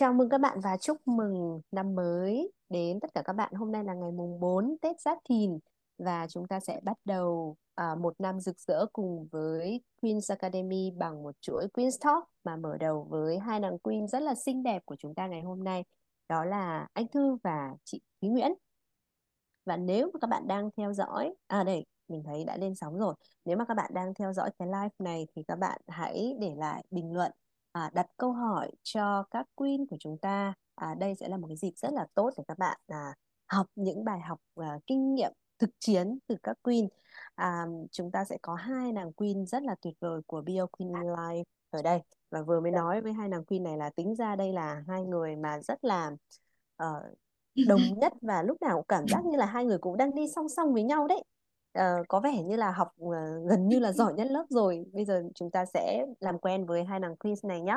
Chào mừng các bạn và chúc mừng năm mới đến tất cả các bạn. Hôm nay là ngày mùng 4 Tết Giáp Thìn và chúng ta sẽ bắt đầu uh, một năm rực rỡ cùng với Queen's Academy bằng một chuỗi Queen's Talk mà mở đầu với hai nàng Queen rất là xinh đẹp của chúng ta ngày hôm nay. Đó là anh Thư và chị Thúy Nguyễn. Và nếu mà các bạn đang theo dõi, à đây, mình thấy đã lên sóng rồi. Nếu mà các bạn đang theo dõi cái live này thì các bạn hãy để lại bình luận à, đặt câu hỏi cho các queen của chúng ta. À, đây sẽ là một cái dịp rất là tốt để các bạn à, học những bài học à, kinh nghiệm thực chiến từ các queen. À, chúng ta sẽ có hai nàng queen rất là tuyệt vời của Bio Queen Life ở đây. Và vừa mới nói với hai nàng queen này là tính ra đây là hai người mà rất là uh, đồng nhất và lúc nào cũng cảm giác như là hai người cũng đang đi song song với nhau đấy uh, có vẻ như là học uh, gần như là giỏi nhất lớp rồi. Bây giờ chúng ta sẽ làm quen với hai nàng quiz này nhé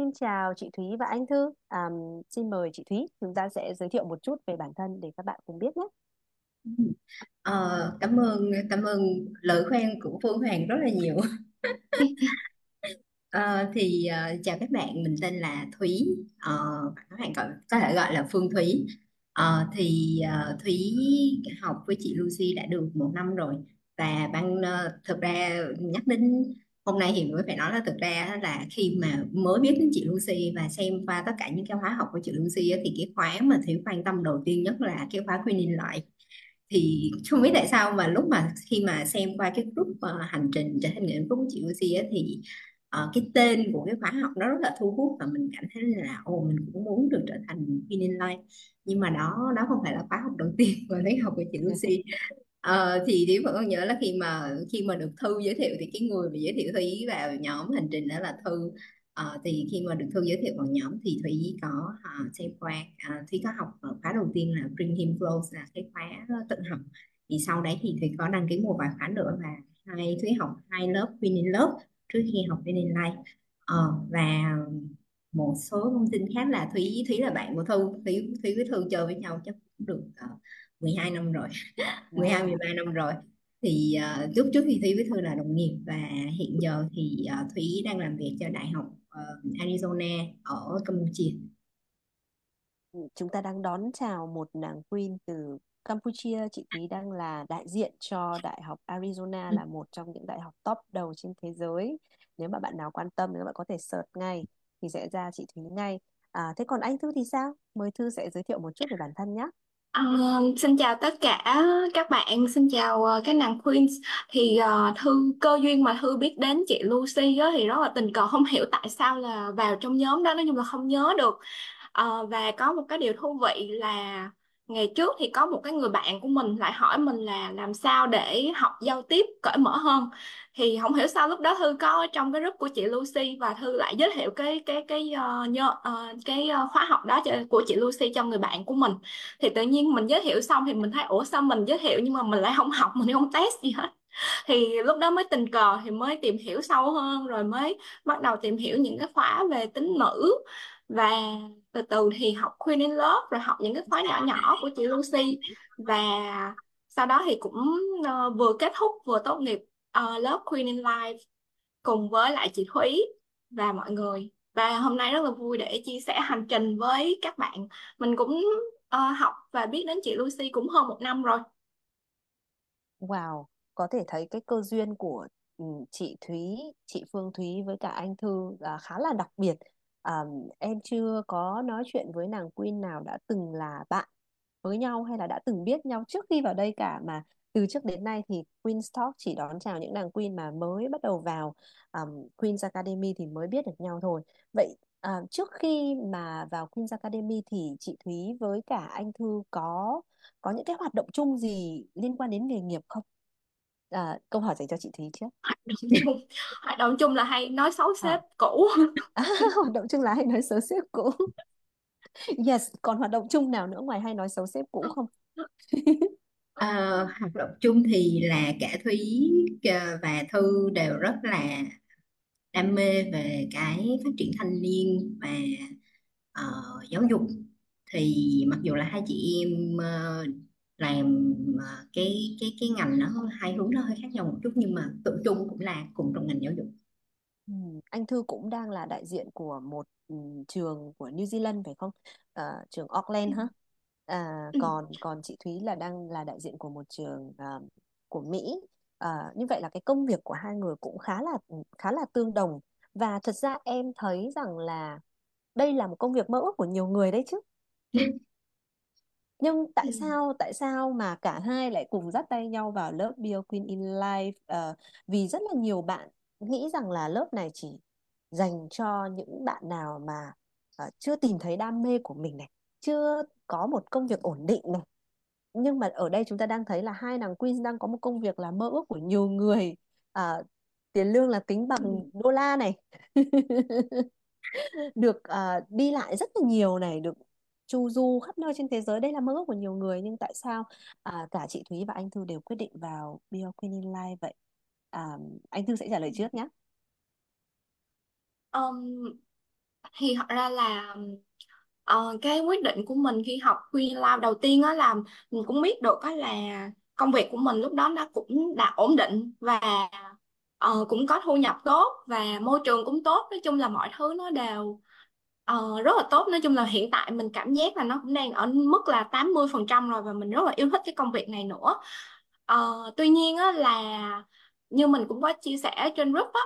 xin chào chị Thúy và anh Thư. Um, xin mời chị Thúy chúng ta sẽ giới thiệu một chút về bản thân để các bạn cùng biết nhé. Ờ, cảm ơn cảm ơn lời khen của Phương Hoàng rất là nhiều. Ờ, thì uh, chào các bạn mình tên là Thúy. Uh, các bạn gọi có thể gọi là Phương Thúy Ờ, thì uh, Thúy học với chị Lucy đã được một năm rồi và ban uh, thực ra nhắc đến hôm nay thì mới phải nói là thực ra là khi mà mới biết đến chị Lucy và xem qua tất cả những cái khóa học của chị Lucy thì cái khóa mà Thúy quan tâm đầu tiên nhất là cái khóa quy in lại thì không biết tại sao mà lúc mà khi mà xem qua cái group uh, hành trình trở thành người hạnh phúc của chị Lucy thì uh, cái tên của cái khóa học nó rất là thu hút và mình cảm thấy là ồ mình cũng muốn được trở thành Queen in Life nhưng mà đó đó không phải là khóa học đầu tiên mà thấy học của chị Lucy. Ờ, thì Thúy vẫn còn nhớ là khi mà khi mà được Thư giới thiệu thì cái người mà giới thiệu Thúy vào nhóm hành trình đó là Thư. Ờ, thì khi mà được Thư giới thiệu vào nhóm thì Thúy có ờ, uh, xem qua uh, Thúy có học ở khóa đầu tiên là Bring Him Close là cái khóa tự học. Thì sau đấy thì Thúy có đăng ký một vài khóa nữa và hai Thúy học hai lớp Queen in Love trước khi học bên Life. Ờ, và một số thông tin khác là Thúy Thúy là bạn của Thư Thúy Thúy với Thư chơi với nhau chắc cũng được uh, 12 năm rồi. 12 13 năm rồi. Thì uh, trước trước khi Thúy với Thư là đồng nghiệp và hiện giờ thì uh, Thúy đang làm việc cho Đại học uh, Arizona ở Campuchia. Chúng ta đang đón chào một nàng queen từ Campuchia chị Thúy đang là đại diện cho Đại học Arizona ừ. là một trong những đại học top đầu trên thế giới nếu mà bạn nào quan tâm các bạn có thể search ngay thì sẽ ra chị Thúy ngay à, thế còn anh Thư thì sao mời Thư sẽ giới thiệu một chút về bản thân nhé Uh, xin chào tất cả các bạn, xin chào uh, các nàng Queens. Thì uh, Thư cơ duyên mà Thư biết đến chị Lucy á, thì rất là tình cờ không hiểu tại sao là vào trong nhóm đó nói chung là không nhớ được. Uh, và có một cái điều thú vị là ngày trước thì có một cái người bạn của mình lại hỏi mình là làm sao để học giao tiếp cởi mở hơn. Thì không hiểu sao lúc đó thư có trong cái group của chị Lucy và thư lại giới thiệu cái cái cái ờ, uh, nhớ uh, ờ, cái ờ, khóa học đó cho, của chị Lucy cho người bạn của mình. Thì tự nhiên mình giới thiệu xong thì mình thấy ủa sao mình giới thiệu nhưng mà mình lại không học mình không test gì hết? Thì lúc đó mới tình cờ thì mới tìm hiểu sâu hơn rồi mới bắt đầu tìm hiểu những cái khóa về tính nữ. Và từ từ thì học Queen đến lớp rồi học những cái khóa nhỏ nhỏ của chị Lucy. Và sau đó thì cũng uh, vừa kết thúc vừa tốt nghiệp uh, lớp Queen in Life cùng với lại chị Thúy và mọi người. Và hôm nay rất là vui để chia sẻ hành trình với các bạn. Mình cũng uh, học và biết đến chị Lucy cũng hơn một năm rồi. Wow, có thể thấy cái cơ duyên của ừ, chị Thúy, chị Phương Thúy với cả anh Thư là khá là đặc biệt um, em chưa có nói chuyện với nàng Queen nào đã từng là bạn với nhau hay là đã từng biết nhau trước khi vào đây cả mà từ trước đến nay thì Queen's Talk chỉ đón chào những nàng Queen mà mới bắt đầu vào um, Queen's Academy thì mới biết được nhau thôi. Vậy uh, trước khi mà vào Queen's Academy thì chị Thúy với cả anh Thư có có những cái hoạt động chung gì liên quan đến nghề nghiệp không? À, câu hỏi dành cho chị Thúy trước. Hoạt động chung, hoạt động chung là hay nói xấu à. sếp cũ. À, hoạt động chung là hay nói xấu sếp cũ. yes còn hoạt động chung nào nữa ngoài hay nói xấu sếp cũ không Ờ, hoạt động chung thì là cả Thúy và Thư đều rất là đam mê về cái phát triển thanh niên và ờ, giáo dục thì mặc dù là hai chị em ờ, làm ờ, cái cái cái ngành nó hai hướng nó hơi khác nhau một chút nhưng mà tự chung cũng là cùng trong ngành giáo dục Ừ, anh Thư cũng đang là đại diện của một ừ, trường của New Zealand phải không? À, trường Auckland hả? À, Ừ. còn còn chị Thúy là đang là đại diện của một trường à, của Mỹ. À, như vậy là cái công việc của hai người cũng khá là khá là tương đồng và thật ra em thấy rằng là đây là một công việc mơ ước của nhiều người đấy chứ. Nhưng tại Ừ. sao tại sao mà cả hai lại cùng dắt tay nhau vào lớp Bio Queen in Life? Ờ, vì rất là nhiều bạn nghĩ rằng là lớp này chỉ dành cho những bạn nào mà ờ, chưa tìm thấy đam mê của mình này, chưa có một công việc ổn định này. Nhưng mà ở đây chúng ta đang thấy là hai nàng Queen đang có một công việc là mơ ước của nhiều người. À, tiền lương là tính bằng đô la này. được à, đi lại rất là nhiều này được chu du khắp nơi trên thế giới. Đây là mơ ước của nhiều người nhưng tại sao à, cả chị Thúy và anh Thư đều quyết định vào Bio Life vậy? À, anh Thư sẽ trả lời trước nhé Um, thì thật ra là ờ, cái quyết định của mình khi học Green Life đầu tiên á là mình cũng biết được á là công việc của mình lúc đó nó cũng đã ổn định và ờ, cũng có thu nhập tốt và môi trường cũng tốt. Nói chung là mọi thứ nó đều uh, rất là tốt. Nói chung là hiện tại mình cảm giác là nó cũng đang ở mức là 80% rồi và mình rất là yêu thích cái công việc này nữa. Uh, tuy nhiên á là như mình cũng có chia sẻ trên group á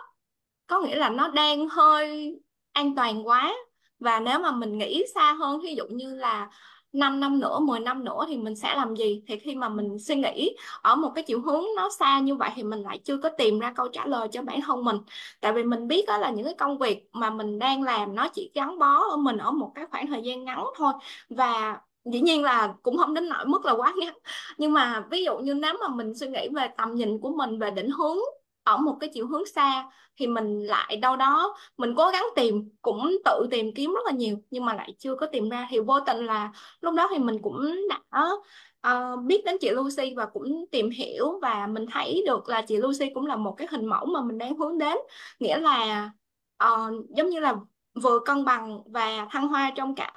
có nghĩa là nó đang hơi an toàn quá. Và nếu mà mình nghĩ xa hơn ví dụ như là 5 năm nữa 10 năm nữa thì mình sẽ làm gì? Thì khi mà mình suy nghĩ ở một cái chiều hướng nó xa như vậy thì mình lại chưa có tìm ra câu trả lời cho bản thân mình. Tại vì mình biết đó là những cái công việc mà mình đang làm nó chỉ gắn bó ở mình ở một cái khoảng thời gian ngắn thôi. Và dĩ nhiên là cũng không đến nỗi mức là quá ngắn. Nhưng mà ví dụ như nếu mà mình suy nghĩ về tầm nhìn của mình, về định hướng ở một cái chiều hướng xa thì mình lại đâu đó mình cố gắng tìm cũng tự tìm kiếm rất là nhiều nhưng mà lại chưa có tìm ra. Thì vô tình là lúc đó thì mình cũng đã uh, biết đến chị Lucy và cũng tìm hiểu và mình thấy được là chị Lucy cũng là một cái hình mẫu mà mình đang hướng đến. Nghĩa là uh, giống như là vừa cân bằng và thăng hoa trong cả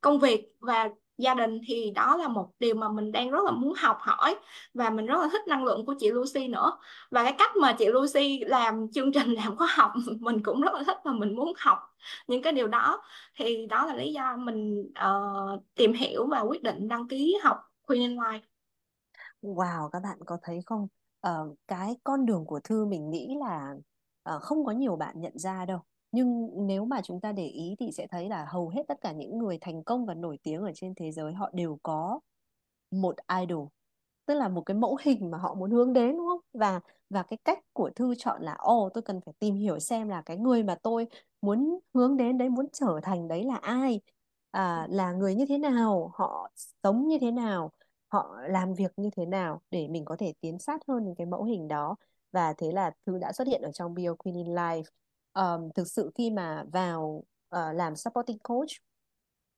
công việc và gia đình thì đó là một điều mà mình đang rất là muốn học hỏi và mình rất là thích năng lượng của chị Lucy nữa. Và cái cách mà chị Lucy làm chương trình làm khóa học mình cũng rất là thích và mình muốn học những cái điều đó. Thì đó là lý do mình uh, tìm hiểu và quyết định đăng ký học Queen in Life wow các bạn có thấy không? Uh, cái con đường của Thư mình nghĩ là uh, không có nhiều bạn nhận ra đâu nhưng nếu mà chúng ta để ý thì sẽ thấy là hầu hết tất cả những người thành công và nổi tiếng ở trên thế giới họ đều có một idol tức là một cái mẫu hình mà họ muốn hướng đến đúng không? Và và cái cách của Thư chọn là ồ tôi cần phải tìm hiểu xem là cái người mà tôi muốn hướng đến đấy muốn trở thành đấy là ai à, là người như thế nào họ sống như thế nào họ làm việc như thế nào để mình có thể tiến sát hơn cái mẫu hình đó. Và thế là Thư đã xuất hiện ở trong Bio Queen in Life um, thực sự khi mà vào uh, làm supporting coach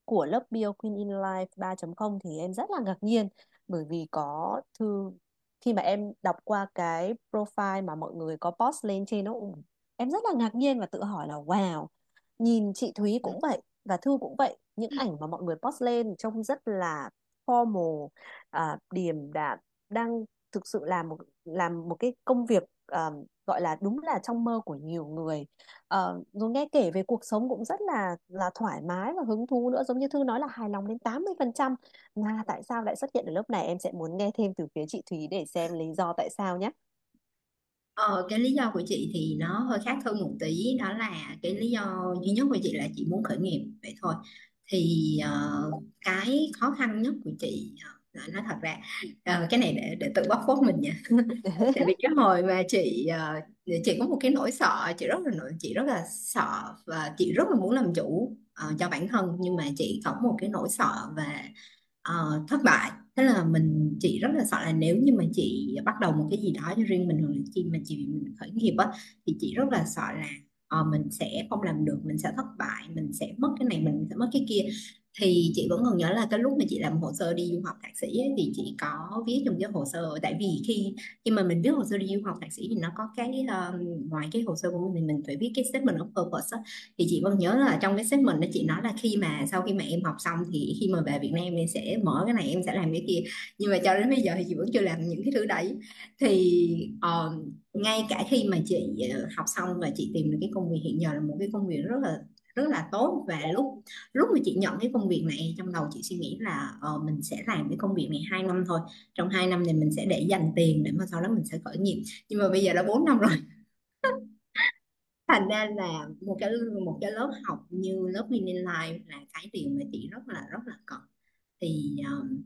của lớp Bio Queen in Life 3.0 thì em rất là ngạc nhiên. Bởi vì có thư khi mà em đọc qua cái profile mà mọi người có post lên trên nó em rất là ngạc nhiên và tự hỏi là wow nhìn chị Thúy cũng vậy và Thư cũng vậy. Những ảnh mà mọi người post lên trông rất là formal à, điềm đạm đang thực sự làm một làm một cái công việc à, gọi là đúng là trong mơ của nhiều người. Ờ, rồi nghe kể về cuộc sống cũng rất là là thoải mái và hứng thú nữa giống như Thư nói là hài lòng đến 80% mà tại sao lại xuất hiện ở lớp này? Em sẽ muốn nghe thêm từ phía chị Thúy để xem lý do tại sao nhé. Ờ, cái lý do của chị thì nó hơi khác hơn một tí. Đó là cái lý do duy nhất của chị là chị muốn khởi nghiệp vậy thôi. Thì uh, cái khó khăn nhất của chị ờ, ờ, nói thật ra ờ, cái này để để tự bóc phốt mình nha. Tại vì cái hồi mà chị uh, chị có một cái nỗi sợ chị rất là nỗi chị rất là sợ và chị rất là muốn làm chủ uh, cho bản thân. Nhưng mà chị có một cái nỗi sợ về uh, thất bại. Thế là mình chị rất là sợ là nếu như mà chị bắt đầu một cái gì đó cho riêng mình hoặc là khi mà chị mình khởi nghiệp á thì chị rất là sợ là uh, mình sẽ không làm được mình sẽ thất bại mình sẽ mất cái này mình sẽ mất cái kia thì chị vẫn còn nhớ là cái lúc mà chị làm hồ sơ đi du học thạc sĩ ấy, thì chị có viết trong cái hồ sơ. Tại vì khi khi mà mình viết hồ sơ đi du học thạc sĩ thì nó có cái um, ngoài cái hồ sơ của mình thì mình phải viết cái statement of purpose ấy. thì chị vẫn nhớ là trong cái statement đó chị nói là khi mà sau khi mà em học xong thì khi mà về Việt Nam em sẽ mở cái này em sẽ làm cái kia. Nhưng mà cho đến bây giờ thì chị vẫn chưa làm những cái thứ đấy. Thì um, ngay cả khi mà chị uh, học xong và chị tìm được cái công việc hiện giờ là một cái công việc rất là rất là tốt. Và lúc lúc mà chị nhận cái công việc này trong đầu chị suy nghĩ là uh, mình sẽ làm cái công việc này hai năm thôi. Trong hai năm này mình sẽ để dành tiền để mà sau đó mình sẽ khởi nghiệp. Nhưng mà bây giờ đã 4 năm rồi. Thành ra là một cái một cái lớp học như lớp mini Life là cái điều mà chị rất là rất là cần. Thì um,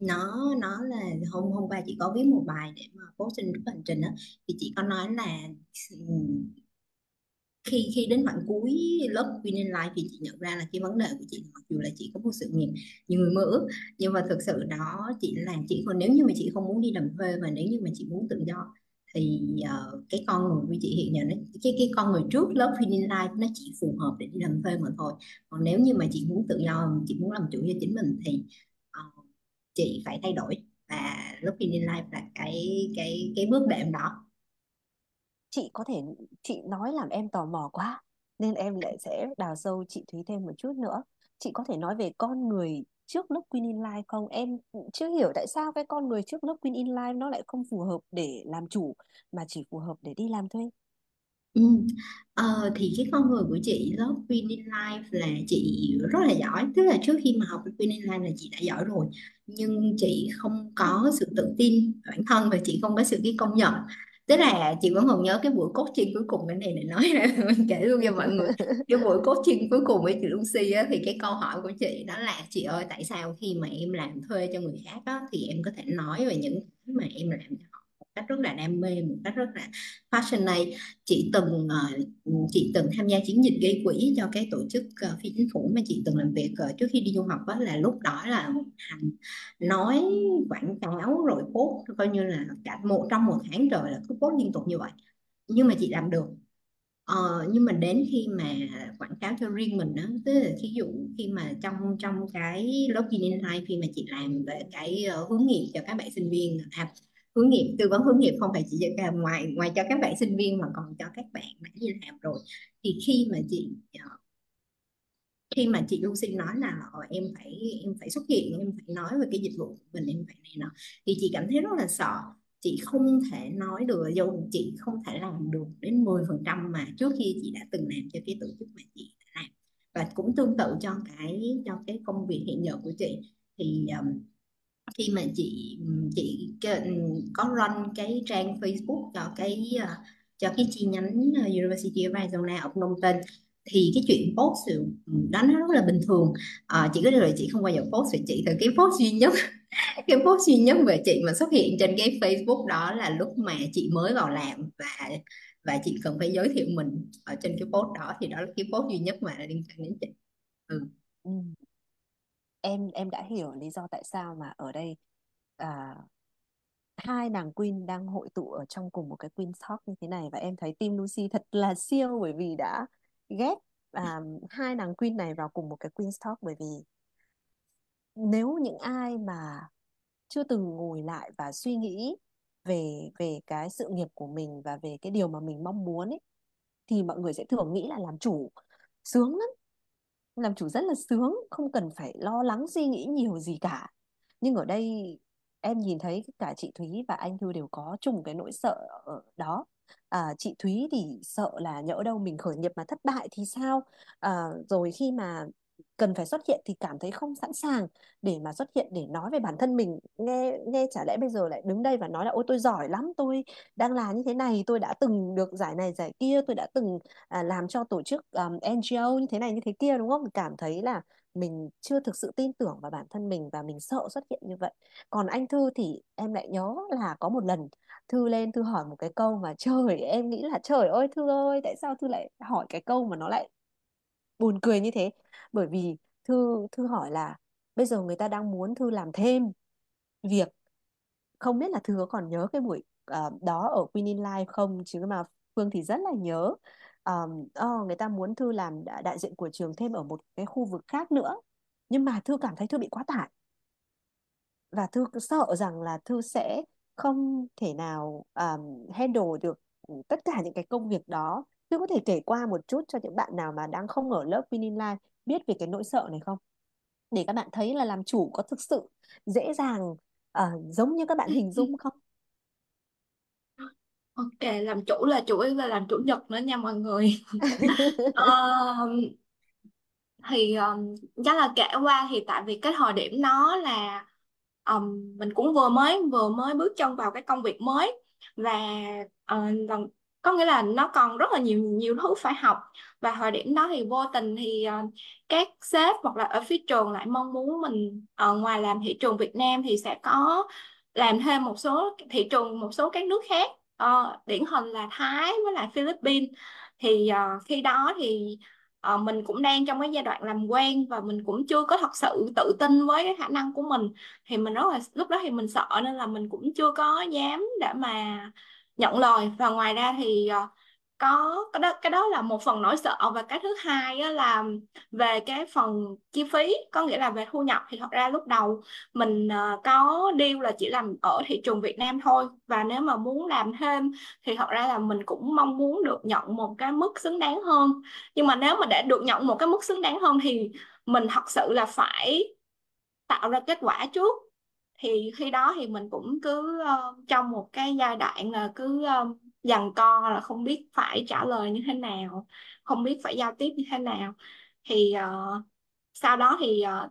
nó nó là hôm hôm qua chị có viết một bài để mà post trên group hành trình đó thì chị có nói là ừ, khi khi đến khoảng cuối lớp Win Life thì chị nhận ra là cái vấn đề của chị mặc dù là chị có một sự nghiệp như người mơ ước nhưng mà thực sự đó chị làm chị còn nếu như mà chị không muốn đi làm thuê và nếu như mà chị muốn tự do thì uh, cái con người của chị hiện giờ nó cái cái con người trước lớp Win Life nó chỉ phù hợp để đi làm thuê mà thôi. Còn nếu như mà chị muốn tự do chị muốn làm chủ cho chính mình thì uh, chị phải thay đổi. Và lớp Win Life là cái cái cái bước đệm đó chị có thể chị nói làm em tò mò quá nên em lại sẽ đào sâu chị Thúy thêm một chút nữa. Chị có thể nói về con người trước lớp Queen in Life không? Em chưa hiểu tại sao cái con người trước lớp Queen in Life nó lại không phù hợp để làm chủ mà chỉ phù hợp để đi làm thuê. Ừ. Ờ, thì cái con người của chị lớp Queen in Life là chị rất là giỏi. Tức là trước khi mà học Queen in Life là chị đã giỏi rồi nhưng chị không có sự tự tin bản thân và chị không có sự cái công nhận tức là chị vẫn còn nhớ cái buổi coaching cuối cùng cái này để nói mình kể luôn cho mọi người. Cái buổi coaching cuối cùng với chị Lucy á, thì cái câu hỏi của chị đó là chị ơi tại sao khi mà em làm thuê cho người khác á, thì em có thể nói về những cái mà em làm cho họ? Cách rất là đam mê một cách rất là passionate. Chị từng uh, chị từng tham gia chiến dịch gây quỹ cho cái tổ chức uh, phi chính phủ mà chị từng làm việc uh, trước khi đi du học đó là lúc đó là hành nói quảng cáo rồi post coi như là cả một trong một tháng trời là cứ post liên tục như vậy. Nhưng mà chị làm được. Ờ, nhưng mà đến khi mà quảng cáo cho riêng mình đó tức là thí dụ khi mà trong trong cái lớp in Life khi mà chị làm về cái uh, hướng nghiệp cho các bạn sinh viên à, hướng nghiệp tư vấn hướng nghiệp không phải chỉ cho à, ngoài ngoài cho các bạn sinh viên mà còn cho các bạn đã đi làm rồi. Thì khi mà chị ờ, khi mà chị Lucy nói là ờ, em phải em phải xuất hiện em phải nói về cái dịch vụ của mình em phải này nọ thì chị cảm thấy rất là sợ. Chị không thể nói được dù chị không thể làm được đến 10% mà trước khi chị đã từng làm cho cái tổ chức mà chị đã làm. Và cũng tương tự cho cái cho cái công việc hiện giờ của chị. Thì um, khi mà chị chị ừ, có run cái trang Facebook cho cái ờ, cho cái chi nhánh ờ, University of Arizona ở Phnom Penh thì cái chuyện post ừ, đó nó rất là bình thường. À, chị có điều là chị không bao giờ post về chị. Thì cái post duy nhất cái post duy nhất về chị mà xuất hiện trên cái Facebook đó là lúc mà chị mới vào làm và và chị cần phải giới thiệu mình ở trên cái post đó thì đó là cái post duy nhất mà liên quan đến chị. Ừ. ừ em em đã hiểu lý do tại sao mà ở đây à, hai nàng Queen đang hội tụ ở trong cùng một cái Queen Talk như thế này. Và em thấy Team Lucy thật là siêu bởi vì đã ghép à, hai nàng Queen này vào cùng một cái Queen Talk. Bởi vì nếu những ai mà chưa từng ngồi lại và suy nghĩ về về cái sự nghiệp của mình và về cái điều mà mình mong muốn ấy thì mọi người sẽ thường nghĩ là làm chủ. Sướng lắm làm chủ rất là sướng không cần phải lo lắng suy nghĩ nhiều gì cả. Nhưng ở đây em nhìn thấy cả chị Thúy và anh Thư đều có chung cái nỗi sợ ở đó. À, chị Thúy thì sợ là nhỡ đâu mình khởi nghiệp mà thất bại thì sao? À, rồi khi mà cần phải xuất hiện thì cảm thấy không sẵn sàng để mà xuất hiện để nói về bản thân mình. Nghe nghe chả lẽ bây giờ lại đứng đây và nói là ôi tôi giỏi lắm tôi đang làm như thế này tôi đã từng được giải này giải kia tôi đã từng à, làm cho tổ chức um, NGO như thế này như thế kia đúng không? Cảm thấy là mình chưa thực sự tin tưởng vào bản thân mình và mình sợ xuất hiện như vậy. Còn anh Thư thì em lại nhớ là có một lần Thư lên Thư hỏi một cái câu mà trời em nghĩ là trời ơi Thư ơi tại sao Thư lại hỏi cái câu mà nó lại buồn cười như thế. Bởi vì thư thư hỏi là bây giờ người ta đang muốn thư làm thêm việc. Không biết là thư có còn nhớ cái buổi uh, đó ở Queen in Life không? Chứ mà Phương thì rất là nhớ. Um, oh, người ta muốn thư làm đại diện của trường thêm ở một cái khu vực khác nữa. Nhưng mà thư cảm thấy thư bị quá tải. Và thư sợ rằng là thư sẽ không thể nào um, handle được tất cả những cái công việc đó thư có thể kể qua một chút cho những bạn nào mà đang không ở lớp Winning Life biết về cái nỗi sợ này không? Để các bạn thấy là làm chủ có thực sự dễ dàng uh, giống như các bạn hình dung không? Ok, làm chủ là chủ yếu là làm chủ nhật nữa nha mọi người. Ờ, thì um, chắc là kể qua thì tại vì cái thời điểm đó là um, mình cũng vừa mới vừa mới bước chân vào cái công việc mới và uh, có nghĩa là nó còn rất là nhiều nhiều thứ phải học. Và thời điểm đó thì vô tình thì uh, các sếp hoặc là ở phía trường lại mong muốn mình ở uh, ngoài làm thị trường Việt Nam thì sẽ có làm thêm một số thị trường một số các nước khác. Uh, điển hình là Thái với lại Philippines. Thì uh, khi đó thì uh, mình cũng đang trong cái giai đoạn làm quen và mình cũng chưa có thật sự tự tin với cái khả năng của mình. Thì mình rất là lúc đó thì mình sợ nên là mình cũng chưa có dám để mà nhận lời. Và ngoài ra thì uh, có cái đó cái đó là một phần nỗi sợ. Và cái thứ hai á, là về cái phần chi phí có nghĩa là về thu nhập. Thì thật ra lúc đầu mình uh, có deal là chỉ làm ở thị trường Việt Nam thôi. Và nếu mà muốn làm thêm thì thật ra là mình cũng mong muốn được nhận một cái mức xứng đáng hơn. Nhưng mà nếu mà để được nhận một cái mức xứng đáng hơn thì mình thật sự là phải tạo ra kết quả trước thì khi đó thì mình cũng cứ uh, trong một cái giai đoạn là cứ uh, dằn co là không biết phải trả lời như thế nào không biết phải giao tiếp như thế nào. Thì uh, sau đó thì uh,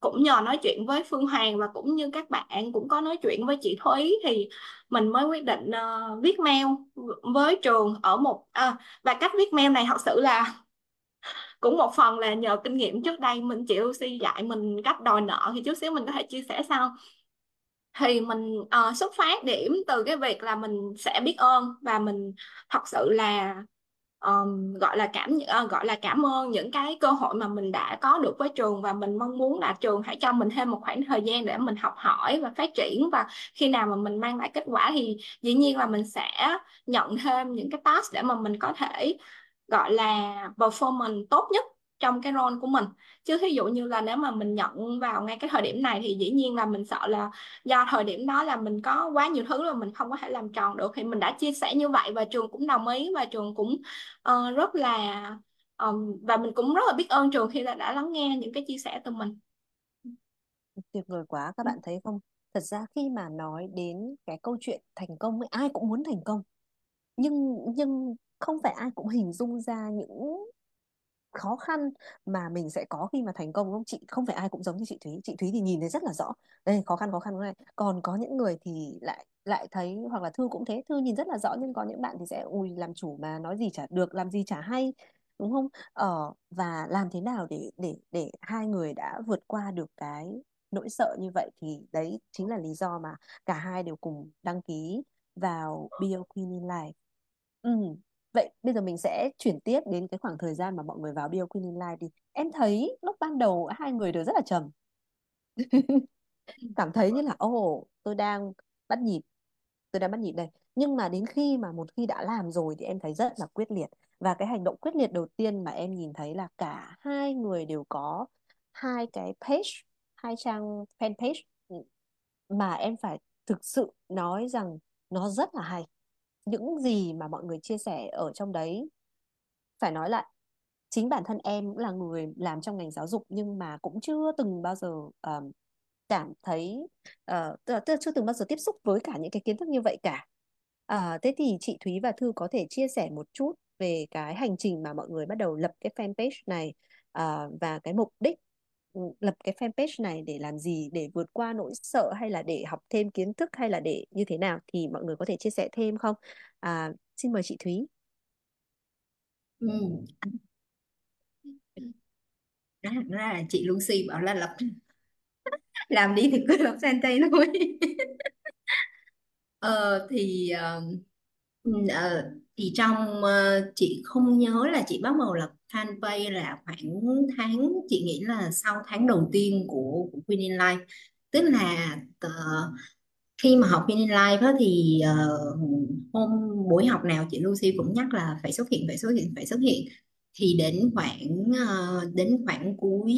cũng nhờ nói chuyện với Phương Hoàng và cũng như các bạn cũng có nói chuyện với chị Thúy thì mình mới quyết định uh, viết mail với trường ở một à, và cách viết mail này thật sự là cũng một phần là nhờ kinh nghiệm trước đây mình chị Lucy dạy mình cách đòi nợ. Thì chút xíu mình có thể chia sẻ sau thì mình uh, xuất phát điểm từ cái việc là mình sẽ biết ơn và mình thật sự là um, gọi là cảm uh, gọi là cảm ơn những cái cơ hội mà mình đã có được với trường và mình mong muốn là trường hãy cho mình thêm một khoảng thời gian để mình học hỏi và phát triển. Và khi nào mà mình mang lại kết quả thì dĩ nhiên là mình sẽ nhận thêm những cái task để mà mình có thể gọi là performance tốt nhất trong cái role của mình. Chứ ví dụ như là nếu mà mình nhận vào ngay cái thời điểm này thì dĩ nhiên là mình sợ là do thời điểm đó là mình có quá nhiều thứ rồi mình không có thể làm tròn được. Thì mình đã chia sẻ như vậy và trường cũng đồng ý và trường cũng uh, rất là um, và mình cũng rất là biết ơn trường khi là đã lắng nghe những cái chia sẻ từ mình. Tuyệt vời quá các bạn thấy không? Thật ra khi mà nói đến cái câu chuyện thành công ai cũng muốn thành công. Nhưng nhưng không phải ai cũng hình dung ra những khó khăn mà mình sẽ có khi mà thành công không? Chị, không phải ai cũng giống như chị Thúy. Chị Thúy thì nhìn thấy rất là rõ. Đây, khó khăn khó khăn này. Còn có những người thì lại lại thấy hoặc là Thư cũng thế. Thư nhìn rất là rõ nhưng có những bạn thì sẽ, ui, làm chủ mà, nói gì chả được, làm gì chả hay đúng không? Ờ và làm thế nào để để để hai người đã vượt qua được cái nỗi sợ như vậy thì đấy chính là lý do mà cả hai đều cùng đăng ký vào bio Queen in Life. Ừ Vậy bây giờ mình sẽ chuyển tiếp đến cái khoảng thời gian mà mọi người vào Bio Queen in Life đi. Em thấy lúc ban đầu hai người đều rất là trầm. Cảm thấy như là ồ, oh, tôi đang bắt nhịp. Tôi đang bắt nhịp đây. Nhưng mà đến khi mà một khi đã làm rồi thì em thấy rất là quyết liệt. Và cái hành động quyết liệt đầu tiên mà em nhìn thấy là cả hai người đều có hai cái page, hai trang fanpage mà em phải thực sự nói rằng nó rất là hay những gì mà mọi người chia sẻ ở trong đấy. Phải nói lại chính bản thân em cũng là người làm trong ngành giáo dục nhưng mà cũng chưa từng bao giờ uh, cảm thấy uh, tức, là, chưa từng bao giờ tiếp xúc với cả những cái kiến thức như vậy cả. Uh, thế thì chị Thúy và Thư có thể chia sẻ một chút về cái hành trình mà mọi người bắt đầu lập cái fanpage này uh, và cái mục đích lập cái fanpage này để làm gì để vượt qua nỗi sợ hay là để học thêm kiến thức hay là để như thế nào thì mọi người có thể chia sẻ thêm không À, xin mời chị Thúy. Ừ. Đó ra là chị Lucy bảo là lập làm đi thì cứ lập fanpage thôi ờ, thì uh, Ờ, thì trong uh, chị không nhớ là chị bắt đầu lập fanpage là khoảng tháng chị nghĩ là sau tháng đầu tiên của của Queen in Life. Tức là uh, khi mà học in Life đó thì uh, hôm buổi học nào chị Lucy cũng nhắc là phải xuất hiện phải xuất hiện phải xuất hiện. Thì đến khoảng uh, đến khoảng cuối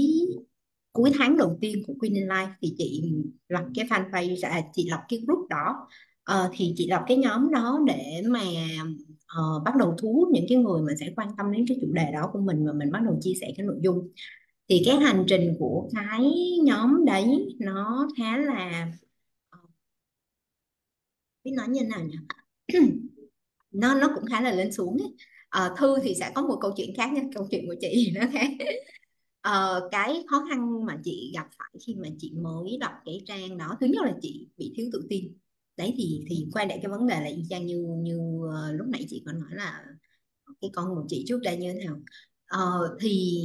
cuối tháng đầu tiên của Queen in Life thì chị lập cái fanpage à, chị lập cái group đó uh, thì chị lập cái nhóm đó để mà uh, bắt đầu thu hút những cái người mà sẽ quan tâm đến cái chủ đề đó của mình và mình bắt đầu chia sẻ cái nội dung. Thì cái hành trình của cái nhóm đấy nó khá là ờ, biết nói như nào nhỉ? Nó nó cũng khá là lên xuống ấy. À, thư thì sẽ có một câu chuyện khác nha câu chuyện của chị nó khác. Ờ, cái khó khăn mà chị gặp phải khi mà chị mới đọc cái trang đó thứ nhất là chị bị thiếu tự tin đấy thì thì quay lại cái vấn đề là y chang như như uh, lúc nãy chị còn nói là cái con của chị trước đây như thế nào. Uh, thì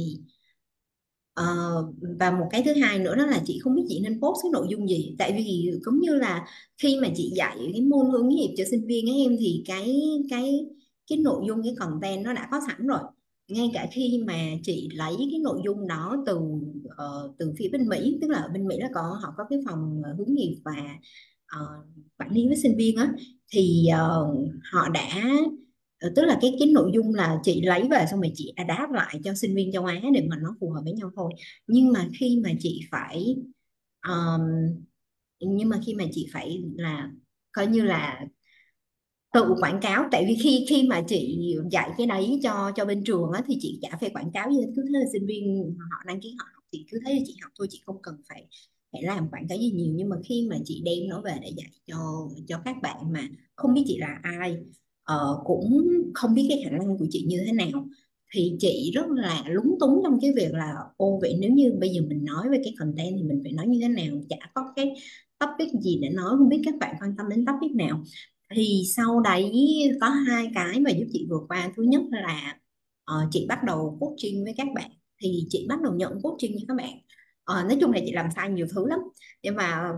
uh, và một cái thứ hai nữa đó là chị không biết chị nên post cái nội dung gì. Tại vì cũng như là khi mà chị dạy cái môn hướng nghiệp cho sinh viên ấy em thì cái cái cái nội dung cái content nó đã có sẵn rồi. Ngay cả khi mà chị lấy cái nội dung đó từ uh, từ phía bên Mỹ tức là ở bên Mỹ nó có họ có cái phòng hướng nghiệp và uh, quản lý với sinh viên á thì uh, họ đã ờ, tức là cái cái nội dung là chị lấy về xong rồi chị đã đáp lại cho sinh viên châu Á để mà nó phù hợp với nhau thôi. Nhưng mà khi mà chị phải um, nhưng mà khi mà chị phải là coi như là tự quảng cáo tại vì khi khi mà chị dạy cái đấy cho cho bên trường á thì chị chả phải quảng cáo gì cứ thế là sinh viên họ đăng ký họ học thì cứ thế chị học thôi chị không cần phải hãy làm quảng cáo gì nhiều nhưng mà khi mà chị đem nó về để dạy cho cho các bạn mà không biết chị là ai uh, cũng không biết cái khả năng của chị như thế nào thì chị rất là lúng túng trong cái việc là ô vậy nếu như bây giờ mình nói về cái content thì mình phải nói như thế nào? Chả có cái topic gì để nói không biết các bạn quan tâm đến topic nào. Thì sau đấy có hai cái mà giúp chị vượt qua. Thứ nhất là uh, chị bắt đầu coaching với các bạn. Thì chị bắt đầu nhận coaching với các bạn à, nói chung là chị làm sai nhiều thứ lắm. Nhưng mà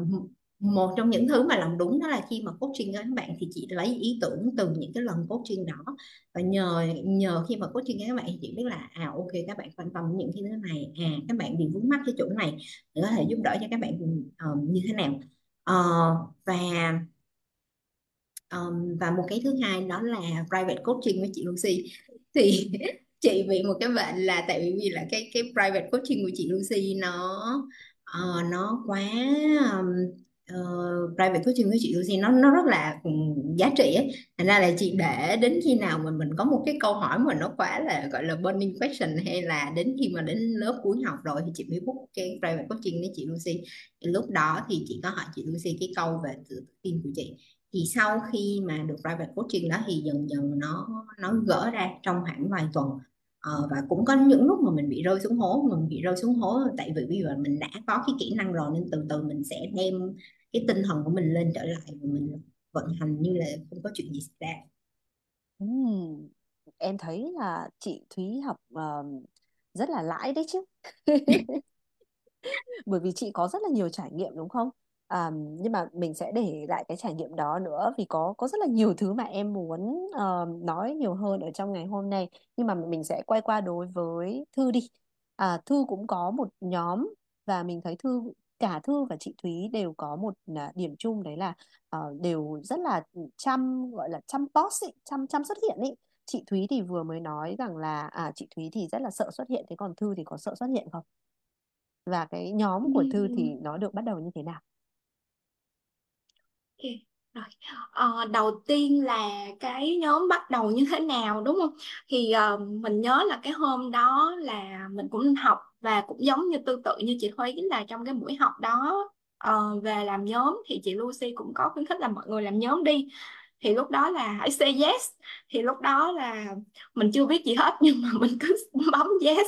một trong những thứ mà làm đúng đó là khi mà coaching với các bạn thì chị lấy ý tưởng từ những cái lần coaching đó. Và nhờ nhờ khi mà coaching với các bạn thì chị biết là à ok các bạn quan tâm những cái thứ này à các bạn bị vướng mắc cái chỗ này để có thể giúp đỡ cho các bạn um, như thế nào. Uh, và um, và một cái thứ hai đó là private coaching với chị Lucy. Thì chị bị một cái bệnh là tại vì là cái cái private coaching của chị Lucy nó uh, nó quá um, uh, private coaching của chị Lucy nó nó rất là giá trị ấy. Thành ra là chị để đến khi nào mà mình có một cái câu hỏi mà nó quá là gọi là burning question hay là đến khi mà đến lớp cuối học rồi thì chị mới book cái private coaching với chị Lucy. Thì lúc đó thì chị có hỏi chị Lucy cái câu về tự tin của chị thì sau khi mà được private coaching đó thì dần dần nó nó gỡ ra trong khoảng vài tuần. Ờ, và cũng có những lúc mà mình bị rơi xuống hố mình bị rơi xuống hố tại vì bây giờ mình đã có cái kỹ năng rồi nên từ từ mình sẽ đem cái tinh thần của mình lên trở lại và mình vận hành như là không có chuyện gì xảy ra. Ừm, em thấy là chị Thúy học uh, rất là lãi đấy chứ. Bởi vì chị có rất là nhiều trải nghiệm đúng không À, nhưng mà mình sẽ để lại cái trải nghiệm đó nữa vì có có rất là nhiều thứ mà em muốn uh, nói nhiều hơn ở trong ngày hôm nay. Nhưng mà mình sẽ quay qua đối với Thư đi. À, Thư cũng có một nhóm và mình thấy Thư cả Thư và chị Thúy đều có một uh, điểm chung đấy là uh, đều rất là chăm gọi là chăm post ý, chăm chăm xuất hiện ý chị Thúy thì vừa mới nói rằng là à chị Thúy thì rất là sợ xuất hiện thế còn Thư thì có sợ xuất hiện không? Và cái nhóm của Thư thì nó được bắt đầu như thế nào rồi. Ờ, đầu tiên là cái nhóm bắt đầu như thế nào đúng không? Thì ờ, mình nhớ là cái hôm đó là mình cũng học và cũng giống như tương tự như chị Thúy là trong cái buổi học đó ờ, về làm nhóm thì chị Lucy cũng có khuyến khích là mọi người làm nhóm đi. Thì lúc đó là hãy say yes. Thì lúc đó là mình chưa biết gì hết nhưng mà mình cứ bấm yes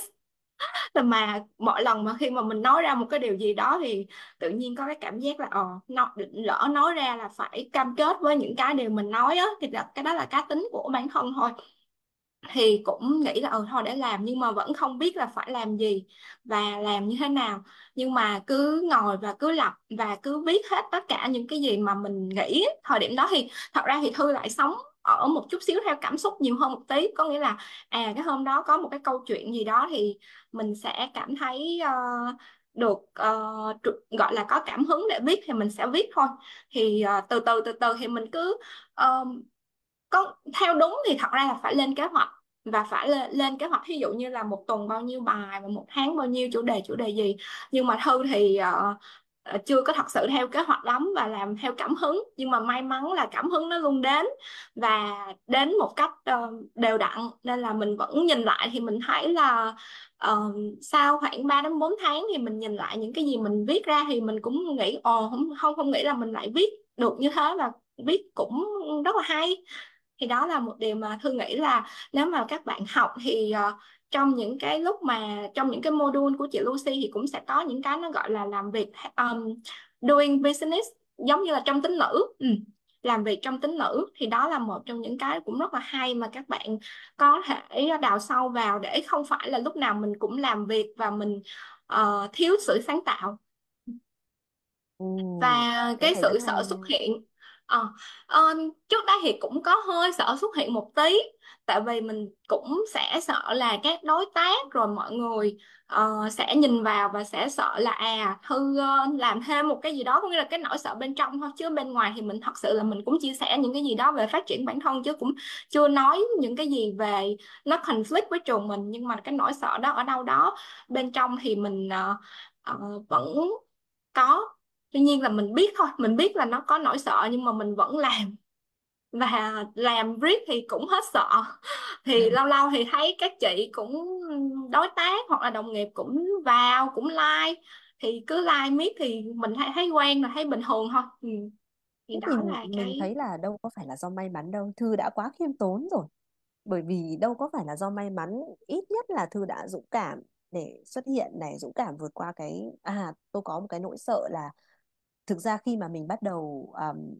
mà mỗi lần mà khi mà mình nói ra một cái điều gì đó thì tự nhiên có cái cảm giác là ờ nó, lỡ nói ra là phải cam kết với những cái điều mình nói á thì cái đó là cá tính của bản thân thôi. Thì cũng nghĩ là ừ thôi để làm nhưng mà vẫn không biết là phải làm gì và làm như thế nào. Nhưng mà cứ ngồi và cứ lập và cứ viết hết tất cả những cái gì mà mình nghĩ thời điểm đó thì thật ra thì thư lại sống ở một chút xíu theo cảm xúc nhiều hơn một tí. Có nghĩa là à cái hôm đó có một cái câu chuyện gì đó thì mình sẽ cảm thấy uh, được uh, gọi là có cảm hứng để viết thì mình sẽ viết thôi. Thì uh, từ từ từ từ thì mình cứ uh, có theo đúng thì thật ra là phải lên kế hoạch và phải lên, lên kế hoạch. Ví dụ như là một tuần bao nhiêu bài và một tháng bao nhiêu chủ đề chủ đề gì. Nhưng mà thư thì uh, Ờ, chưa có thật sự theo kế hoạch lắm và làm theo cảm hứng nhưng mà may mắn là cảm hứng nó luôn đến và đến một cách uh, đều đặn. Nên là mình vẫn nhìn lại thì mình thấy là uh, sau khoảng 3 đến 4 tháng thì mình nhìn lại những cái gì mình viết ra thì mình cũng nghĩ ồ không không không nghĩ là mình lại viết được như thế và viết cũng rất là hay. Thì đó là một điều mà thư nghĩ là nếu mà các bạn học thì uh, trong những cái lúc mà trong những cái module của chị Lucy thì cũng sẽ có những cái nó gọi là làm việc um, doing business giống như là trong tính nữ ừ. làm việc trong tính nữ thì đó là một trong những cái cũng rất là hay mà các bạn có thể đào sâu vào để không phải là lúc nào mình cũng làm việc và mình uh, thiếu sự sáng tạo Ừ, và cái sự sợ hay. xuất hiện Ờ, ờ, trước đây thì cũng có hơi sợ xuất hiện một tí tại vì mình cũng sẽ sợ là các đối tác rồi mọi người uh, sẽ nhìn vào và sẽ sợ là à Thư uh, làm thêm một cái gì đó có nghĩa là cái nỗi sợ bên trong thôi. Chứ bên ngoài thì mình thật sự là mình cũng chia sẻ những cái gì đó về phát triển bản thân chứ cũng chưa nói những cái gì về nó conflict với trường mình. Nhưng mà cái nỗi sợ đó ở đâu đó bên trong thì mình uh, uh, vẫn có. Tuy nhiên là mình biết thôi mình biết là nó có nỗi sợ nhưng mà mình vẫn làm và làm riết thì cũng hết sợ. Thì lâu lâu thì thấy các chị cũng đối tác hoặc là đồng nghiệp cũng vào cũng like. Thì cứ like miết thì mình thấy thấy quen là thấy bình thường thôi. Ừ. thì đó thì là mình cái thấy là đâu có phải là do may mắn đâu Thư đã quá khiêm tốn rồi. Bởi vì đâu có phải là do may mắn ít nhất là Thư đã dũng cảm để xuất hiện này dũng cảm vượt qua cái à tôi có một cái nỗi sợ là thực ra khi mà mình bắt đầu um,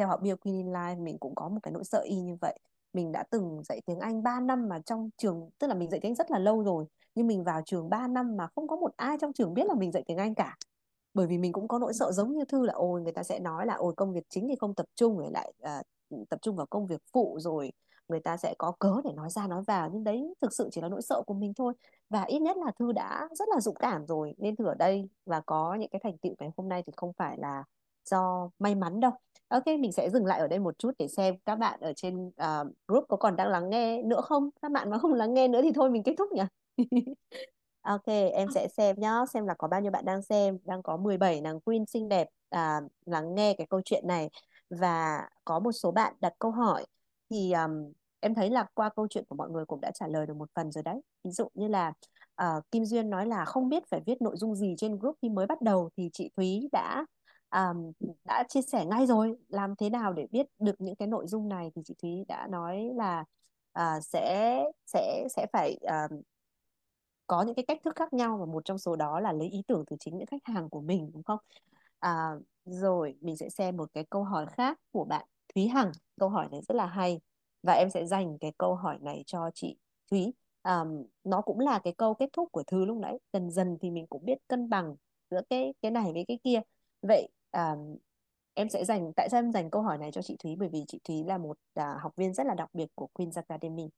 theo học Bioqueen in Life mình cũng có một cái nỗi sợ y như vậy. Mình đã từng dạy tiếng Anh 3 năm mà trong trường tức là mình dạy tiếng Anh rất là lâu rồi nhưng mình vào trường 3 năm mà không có một ai trong trường biết là mình dạy tiếng Anh cả. Bởi vì mình cũng có nỗi sợ giống như Thư là ôi người ta sẽ nói là ôi công việc chính thì không tập trung rồi lại à, tập trung vào công việc phụ rồi người ta sẽ có cớ để nói ra nói vào. Nhưng đấy thực sự chỉ là nỗi sợ của mình thôi. Và ít nhất là Thư đã rất là dũng cảm rồi nên Thư ở đây và có những cái thành tựu ngày hôm nay thì không phải là do may mắn đâu. Ok, mình sẽ dừng lại ở đây một chút để xem các bạn ở trên uh, group có còn đang lắng nghe nữa không? Các bạn mà không lắng nghe nữa thì thôi mình kết thúc nhỉ? Ok, em sẽ xem nhá, xem là có bao nhiêu bạn đang xem, đang có 17 nàng queen xinh đẹp uh, lắng nghe cái câu chuyện này và có một số bạn đặt câu hỏi thì um, em thấy là qua câu chuyện của mọi người cũng đã trả lời được một phần rồi đấy. Ví dụ như là uh, Kim Duyên nói là không biết phải viết nội dung gì trên group khi mới bắt đầu thì chị Thúy đã um, đã chia sẻ ngay rồi làm thế nào để biết được những cái nội dung này thì chị Thúy đã nói là uh, sẽ sẽ sẽ phải um, có những cái cách thức khác nhau và một trong số đó là lấy ý tưởng từ chính những khách hàng của mình đúng không? À, rồi mình sẽ xem một cái câu hỏi khác của bạn Thúy Hằng. Câu hỏi này rất là hay và em sẽ dành cái câu hỏi này cho chị Thúy. À, nó cũng là cái câu kết thúc của Thư lúc nãy. Dần dần thì mình cũng biết cân bằng giữa cái cái này với cái kia. Vậy um, em sẽ dành tại sao em dành câu hỏi này cho chị Thúy? Bởi vì chị Thúy là một à, học viên rất là đặc biệt của Queen's Academy.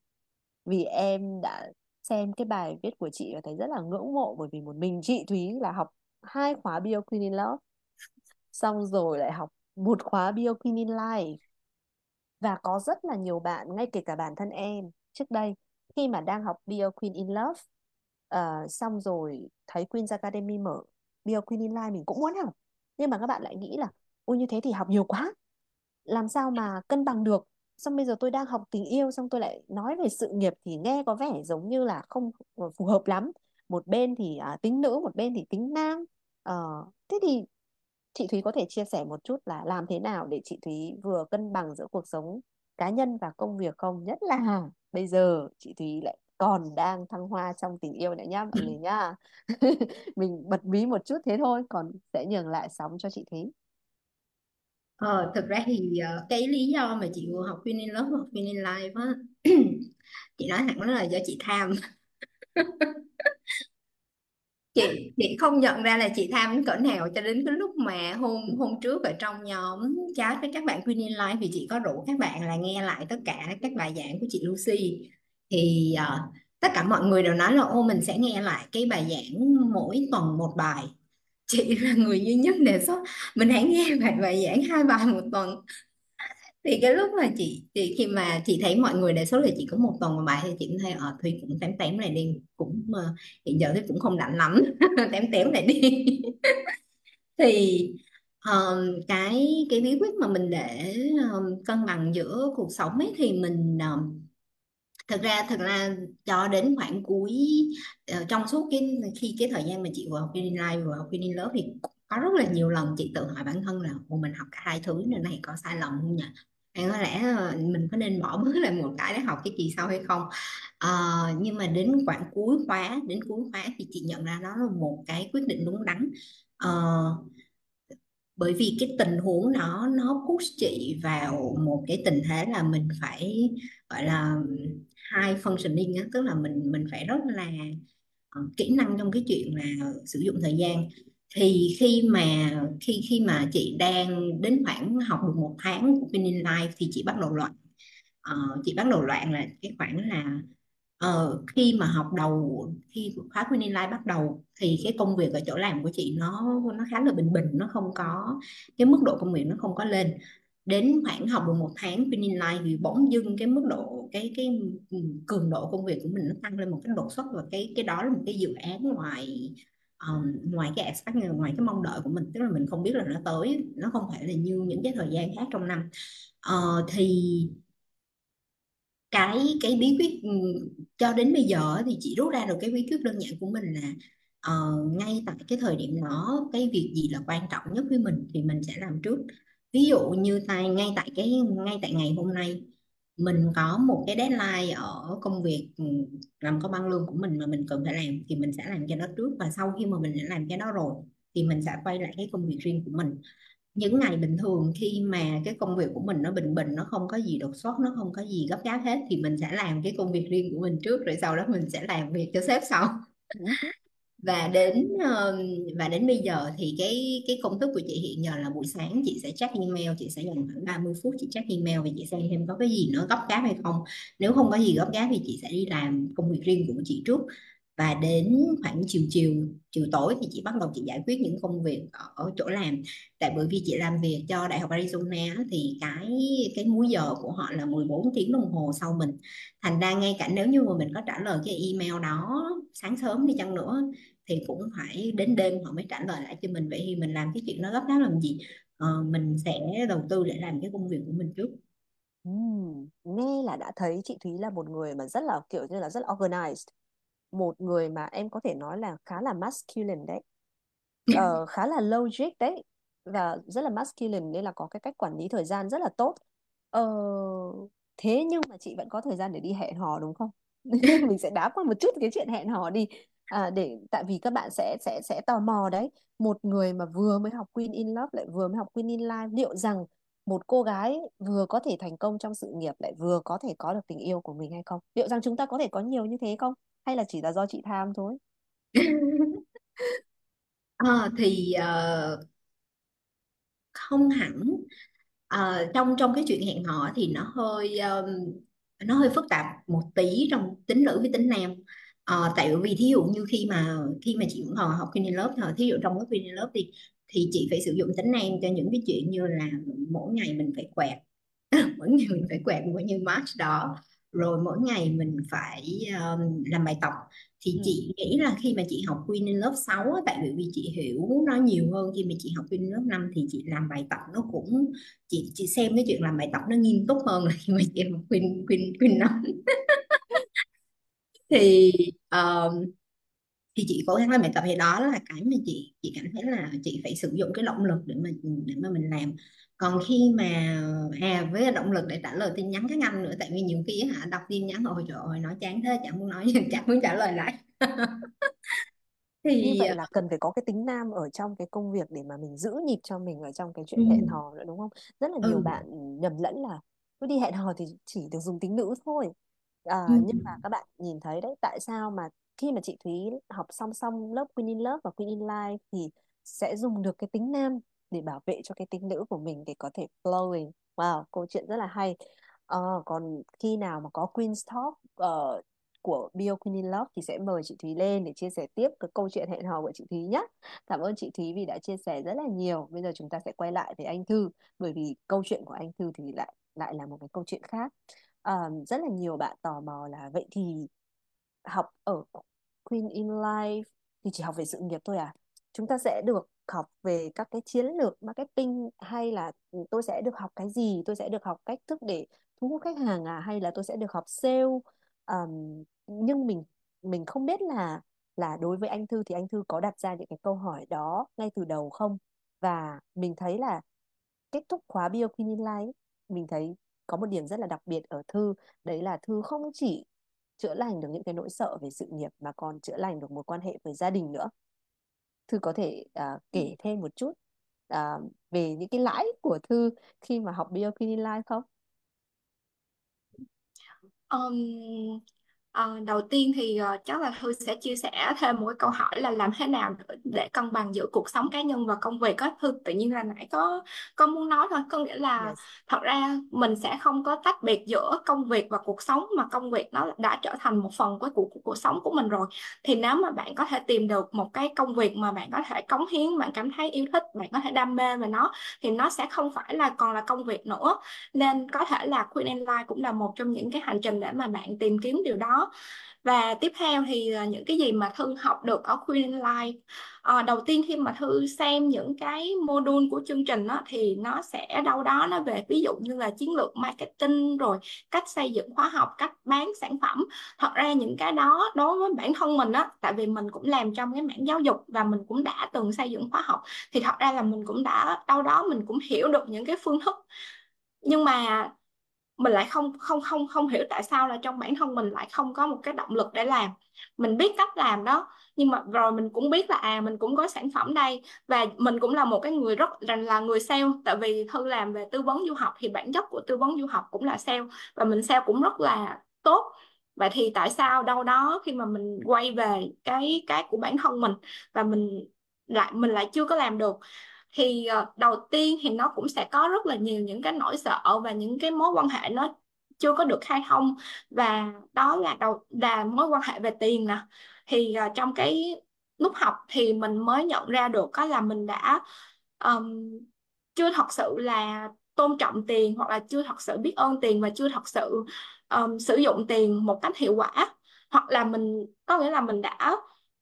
Vì em đã xem cái bài viết của chị và thấy rất là ngưỡng mộ bởi vì một mình chị Thúy là học hai khóa Bio Queen in Love xong rồi lại học một khóa Bio Queen in Life. Và có rất là nhiều bạn ngay kể cả bản thân em trước đây khi mà đang học Bio Queen in Love uh, xong rồi thấy Queen's Academy mở Bio Queen in Life mình cũng muốn học nhưng mà các bạn lại nghĩ là ôi như thế thì học nhiều quá. Làm sao mà cân bằng được? Xong bây giờ tôi đang học tình yêu xong tôi lại nói về sự nghiệp thì nghe có vẻ giống như là không phù hợp lắm. Một bên thì à, tính nữ một bên thì tính nam. Ờ, thế thì chị Thúy có thể chia sẻ một chút là làm thế nào để chị Thúy vừa cân bằng giữa cuộc sống cá nhân và công việc không? Nhất là bây giờ chị Thúy lại còn đang thăng hoa trong tình yêu nữa nhá mọi người nhá. Mình bật mí một chút thế thôi còn sẽ nhường lại sóng cho chị Thúy. Ờ, thực ra thì ờ, cái lý do mà chị vừa học Queen in Love hoặc Queen in Life á chị nói thẳng là do chị tham. Chị chị không nhận ra là chị tham đến cỡ nào cho đến cái lúc mà hôm hôm trước ở trong nhóm chat với các bạn Queen in Life thì chị có rủ các bạn là nghe lại tất cả các bài giảng của chị Lucy thì uh, tất cả mọi người đều nói là ô mình sẽ nghe lại cái bài giảng mỗi tuần một bài. Chị là người duy nhất đề xuất mình hãy nghe bài bài giảng hai bài một tuần. Thì cái lúc mà chị chị khi mà chị thấy mọi người đề xuất là chị có một tuần một bài thì chị cũng thấy ở Thùy cũng tém tém này đi cũng uh, hiện giờ thì cũng không rảnh lắm tém tém này đi. Thì um, cái cái bí quyết mà mình để um, cân bằng giữa cuộc sống ấy thì mình um, thực ra thực ra cho đến khoảng cuối uh, trong suốt cái khi cái thời gian mà chị vừa học Green Life vừa học Green Love thì có rất là nhiều lần chị tự hỏi bản thân là Ồ, mình học cả hai thứ nên này có sai lầm không nhỉ? Hay có lẽ ờ, mình có nên bỏ bớt lại một cái để học cái kỳ sau hay không? À, nhưng mà đến khoảng cuối khóa đến cuối khóa thì chị nhận ra đó là một cái quyết định đúng đắn. À, bởi vì cái tình huống nó nó push chị vào một cái tình thế là mình phải gọi là high functioning á, tức là mình mình phải rất là uh, kỹ năng trong cái chuyện là sử dụng thời gian. Thì khi mà khi khi mà chị đang đến khoảng học được một tháng của Pinning Life thì chị bắt đầu loạn. Uh, chị bắt đầu loạn là cái khoảng là uh, khi mà học đầu khi khóa Pinning Life bắt đầu thì cái công việc ở chỗ làm của chị nó nó khá là bình bình nó không có cái mức độ công việc nó không có lên. Đến khoảng học được một tháng Pinning Life thì bỗng dưng cái mức độ cái cái cường độ công việc của mình nó tăng lên một cái đột xuất và cái cái đó là một cái dự án ngoài um, ngoài cái expect ngoài cái mong đợi của mình. Tức là mình không biết là nó tới nó không phải là như những cái thời gian khác trong năm. Uh, thì cái cái bí quyết cho đến bây giờ thì chị rút ra được cái bí quyết đơn giản của mình là uh, ngay tại cái thời điểm đó cái việc gì là quan trọng nhất với mình thì mình sẽ làm trước. Ví dụ như tại ngay tại cái ngay tại ngày hôm nay mình có một cái deadline ở công việc ừ, làm công ăn lương của mình mà mình cần phải làm thì mình sẽ làm cho nó trước và sau khi mà mình đã làm cái đó rồi thì mình sẽ quay lại cái công việc riêng của mình. Những ngày bình thường khi mà cái công việc của mình nó bình bình, nó không có gì đột xuất, nó không có gì gấp gáp hết thì mình sẽ làm cái công việc riêng của mình trước rồi sau đó mình sẽ làm việc cho sếp sau và đến và đến bây giờ thì cái cái công thức của chị hiện giờ là buổi sáng chị sẽ check email chị sẽ dành khoảng 30 phút chị check email và chị xem thêm có cái gì nó gấp gáp hay không. Nếu không có gì gấp gáp thì chị sẽ đi làm công việc riêng của chị trước. Và đến khoảng chiều chiều chiều tối thì chị bắt đầu chị giải quyết những công việc ở, ở chỗ làm. Tại bởi vì chị làm việc cho đại học Arizona thì cái cái múi giờ của họ là 14 tiếng đồng hồ sau mình. Thành ra ngay cả nếu như mà mình có trả lời cái email đó sáng sớm đi chăng nữa thì cũng phải đến đêm họ mới trả lời lại cho mình. Vậy thì mình làm cái chuyện nó gấp gáp làm gì? Ờ, mình sẽ đầu tư để làm cái công việc của mình trước. Ừm, nghe là đã thấy chị Thúy là một người mà rất là kiểu như là rất là organized. Một người mà em có thể nói là khá là masculine đấy. Ờ, khá là logic đấy. Và rất là masculine nên là có cái cách quản lý thời gian rất là tốt. Ờ, thế nhưng mà chị vẫn có thời gian để đi hẹn hò đúng không? Mình sẽ đáp qua một chút cái chuyện hẹn hò đi à, để tại vì các bạn sẽ sẽ sẽ tò mò đấy. Một người mà vừa mới học Queen in Love lại vừa mới học Queen in Life liệu rằng một cô gái vừa có thể thành công trong sự nghiệp lại vừa có thể có được tình yêu của mình hay không? Liệu rằng chúng ta có thể có nhiều như thế không? Hay là chỉ là do chị tham thôi? À, thì uh, không hẳn. Uh, trong trong cái chuyện hẹn hò thì nó hơi um, nó hơi phức tạp một tí trong tính nữ với tính nam uh, tại vì thí dụ như khi mà khi mà chị còn học kinh lớp thôi thí dụ trong lớp kinh lớp thì thì chị phải sử dụng tính nam cho những cái chuyện như là mỗi ngày mình phải quẹt mỗi ngày mình phải quẹt bao nhiêu match đó rồi mỗi ngày mình phải um, làm bài tập thì ừ. chị nghĩ là khi mà chị học Queen in lớp 6 tại vì chị hiểu nó nhiều hơn khi mà chị học Queen in lớp 5 thì chị làm bài tập nó cũng chị chị xem cái chuyện làm bài tập nó nghiêm túc hơn là khi mà chị học Queen Queen Queen 5 thì um, thì chị cố gắng làm bài tập thì đó là cái mà chị chị cảm thấy là chị phải sử dụng cái động lực để mà để mà mình làm còn khi mà à với động lực để trả lời tin nhắn các anh nữa tại vì nhiều khi hả đọc tin nhắn ôi trời ơi nói chán thế chẳng muốn nói chẳng muốn trả lời lại thì như vậy là cần phải có cái tính nam ở trong cái công việc để mà mình giữ nhịp cho mình ở trong cái chuyện ừ. hẹn hò nữa đúng không rất là nhiều ừ. bạn nhầm lẫn là cứ đi hẹn hò thì chỉ được dùng tính nữ thôi à, ừ. nhưng mà các bạn nhìn thấy đấy tại sao mà khi mà chị Thúy học song song lớp Queen in Love và Queen in Life thì sẽ dùng được cái tính nam để bảo vệ cho cái tính nữ của mình để có thể flowing wow câu chuyện rất là hay uh, còn khi nào mà có Queen's Talk uh, của Bio Queen in Love thì sẽ mời chị Thúy lên để chia sẻ tiếp cái câu chuyện hẹn hò của chị Thúy nhé. Cảm ơn chị Thúy vì đã chia sẻ rất là nhiều. Bây giờ chúng ta sẽ quay lại với anh Thư bởi vì câu chuyện của anh Thư thì lại lại là một cái câu chuyện khác um, rất là nhiều bạn tò mò là vậy thì học ở Queen in Life thì chỉ học về sự nghiệp thôi à? Chúng ta sẽ được học về các cái chiến lược marketing hay là ừ, tôi sẽ được học cái gì? Tôi sẽ được học cách thức để thu hút khách hàng à? Hay là tôi sẽ được học sale? Um, nhưng mình mình không biết là là đối với anh Thư thì anh Thư có đặt ra những cái câu hỏi đó ngay từ đầu không? Và mình thấy là kết thúc khóa Bio Queen in Life mình thấy có một điểm rất là đặc biệt ở Thư đấy là Thư không chỉ chữa lành được những cái nỗi sợ về sự nghiệp mà còn chữa lành được mối quan hệ với gia đình nữa Thư có thể uh, kể thêm một chút uh, về những cái lãi của Thư khi mà học Bioquinin Life không? Um, À, đầu tiên thì uh, chắc là Thư sẽ chia sẻ thêm một cái câu hỏi là làm thế nào để cân bằng giữa cuộc sống cá nhân và công việc có Thư tự nhiên là nãy có có muốn nói thôi. Có nghĩa là yes. thật ra mình sẽ không có tách biệt giữa công việc và cuộc sống mà công việc nó đã trở thành một phần của cuộc, cuộc sống của mình rồi. Thì nếu mà bạn có thể tìm được một cái công việc mà bạn có thể cống hiến bạn cảm thấy yêu thích bạn có thể đam mê về nó thì nó sẽ không phải là còn là công việc nữa. Nên có thể là Queen and Life cũng là một trong những cái hành trình để mà bạn tìm kiếm điều đó và tiếp theo thì uh, những cái gì mà Thư học được ở Queen Life? À, đầu tiên khi mà Thư xem những cái module của chương trình đó, thì nó sẽ đâu đó nó về ví dụ như là chiến lược marketing rồi cách xây dựng khóa học cách bán sản phẩm. Thật ra những cái đó đối với bản thân mình á tại vì mình cũng làm trong cái mảng giáo dục và mình cũng đã từng xây dựng khóa học thì thật ra là mình cũng đã đâu đó mình cũng hiểu được những cái phương thức. Nhưng mà mình lại không không không không hiểu tại sao là trong bản thân mình lại không có một cái động lực để làm. Mình biết cách làm đó nhưng mà rồi mình cũng biết là à mình cũng có sản phẩm đây. Và mình cũng là một cái người rất là, là người sale. Tại vì thư làm về tư vấn du học thì bản chất của tư vấn du học cũng là sale. Và mình sale cũng rất là tốt. Vậy thì tại sao đâu đó khi mà mình quay về cái cái của bản thân mình và mình lại mình lại chưa có làm được? Thì ờ, đầu tiên thì nó cũng sẽ có rất là nhiều những cái nỗi sợ và những cái mối quan hệ nó chưa có được khai thông. Và đó là đầu là mối quan hệ về tiền nè. Thì uh, trong cái lúc học thì mình mới nhận ra được có là mình đã um, chưa thật sự là tôn trọng tiền hoặc là chưa thật sự biết ơn tiền và chưa thật sự um, sử dụng tiền một cách hiệu quả. Hoặc là mình có nghĩa là mình đã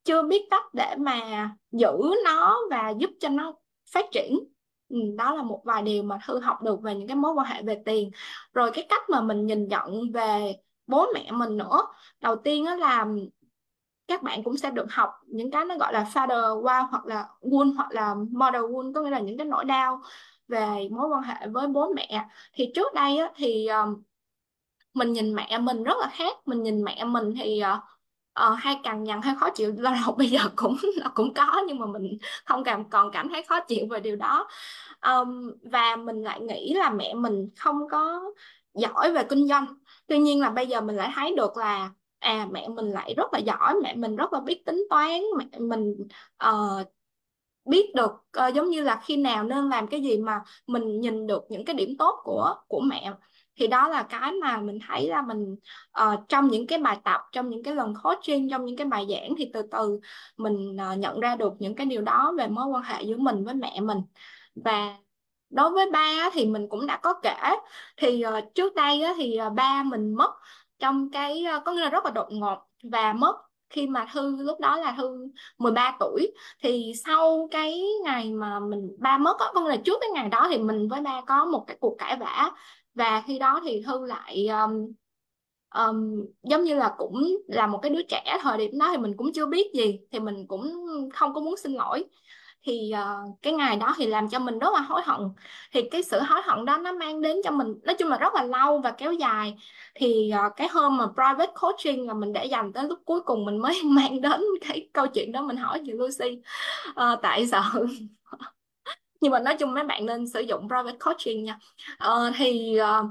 chưa biết cách để mà giữ nó và giúp cho nó phát triển. Ừ, đó là một vài điều mà thư học được về những cái mối quan hệ về tiền. Rồi cái cách mà mình nhìn nhận về bố mẹ mình nữa. Đầu tiên đó là các bạn cũng sẽ được học những cái nó gọi là father wow hoặc là wound hoặc là mother wound có nghĩa là những cái nỗi đau về mối quan hệ với bố mẹ. Thì trước đây á, thì ờ, mình nhìn mẹ mình rất là khác. Mình nhìn mẹ mình thì uh, ờ, hay cằn nhằn hay khó chịu lao động bây giờ cũng cũng có nhưng mà mình không cảm còn cảm thấy khó chịu về điều đó. Um, và mình lại nghĩ là mẹ mình không có giỏi về kinh doanh. Tuy nhiên là bây giờ mình lại thấy được là à mẹ mình lại rất là giỏi mẹ mình rất là biết tính toán mẹ mình uh, biết được uh, giống như là khi nào nên làm cái gì mà mình nhìn được những cái điểm tốt của của mẹ thì đó là cái mà mình thấy là mình uh, trong những cái bài tập trong những cái lần coaching trong những cái bài giảng thì từ từ mình uh, nhận ra được những cái điều đó về mối quan hệ giữa mình với mẹ mình. Và đối với ba thì mình cũng đã có kể. Thì uh, trước đây á, thì uh, ba mình mất trong cái uh, có nghĩa là rất là đột ngột và mất khi mà Thư lúc đó là Thư 13 tuổi. Thì sau cái ngày mà mình ba mất á, có nghĩa là trước cái ngày đó thì mình với ba có một cái cuộc cãi vã và khi đó thì Thư lại um, um, giống như là cũng là một cái đứa trẻ thời điểm đó thì mình cũng chưa biết gì thì mình cũng không có muốn xin lỗi. Thì uh, cái ngày đó thì làm cho mình rất là hối hận. Thì cái sự hối hận đó nó mang đến cho mình nói chung là rất là lâu và kéo dài. Thì uh, cái hôm mà private coaching là mình để dành tới lúc cuối cùng mình mới mang đến cái câu chuyện đó mình hỏi chị Lucy. Uh, tại sợ nhưng mà nói chung mấy bạn nên sử dụng private coaching nha. Uh, thì uh,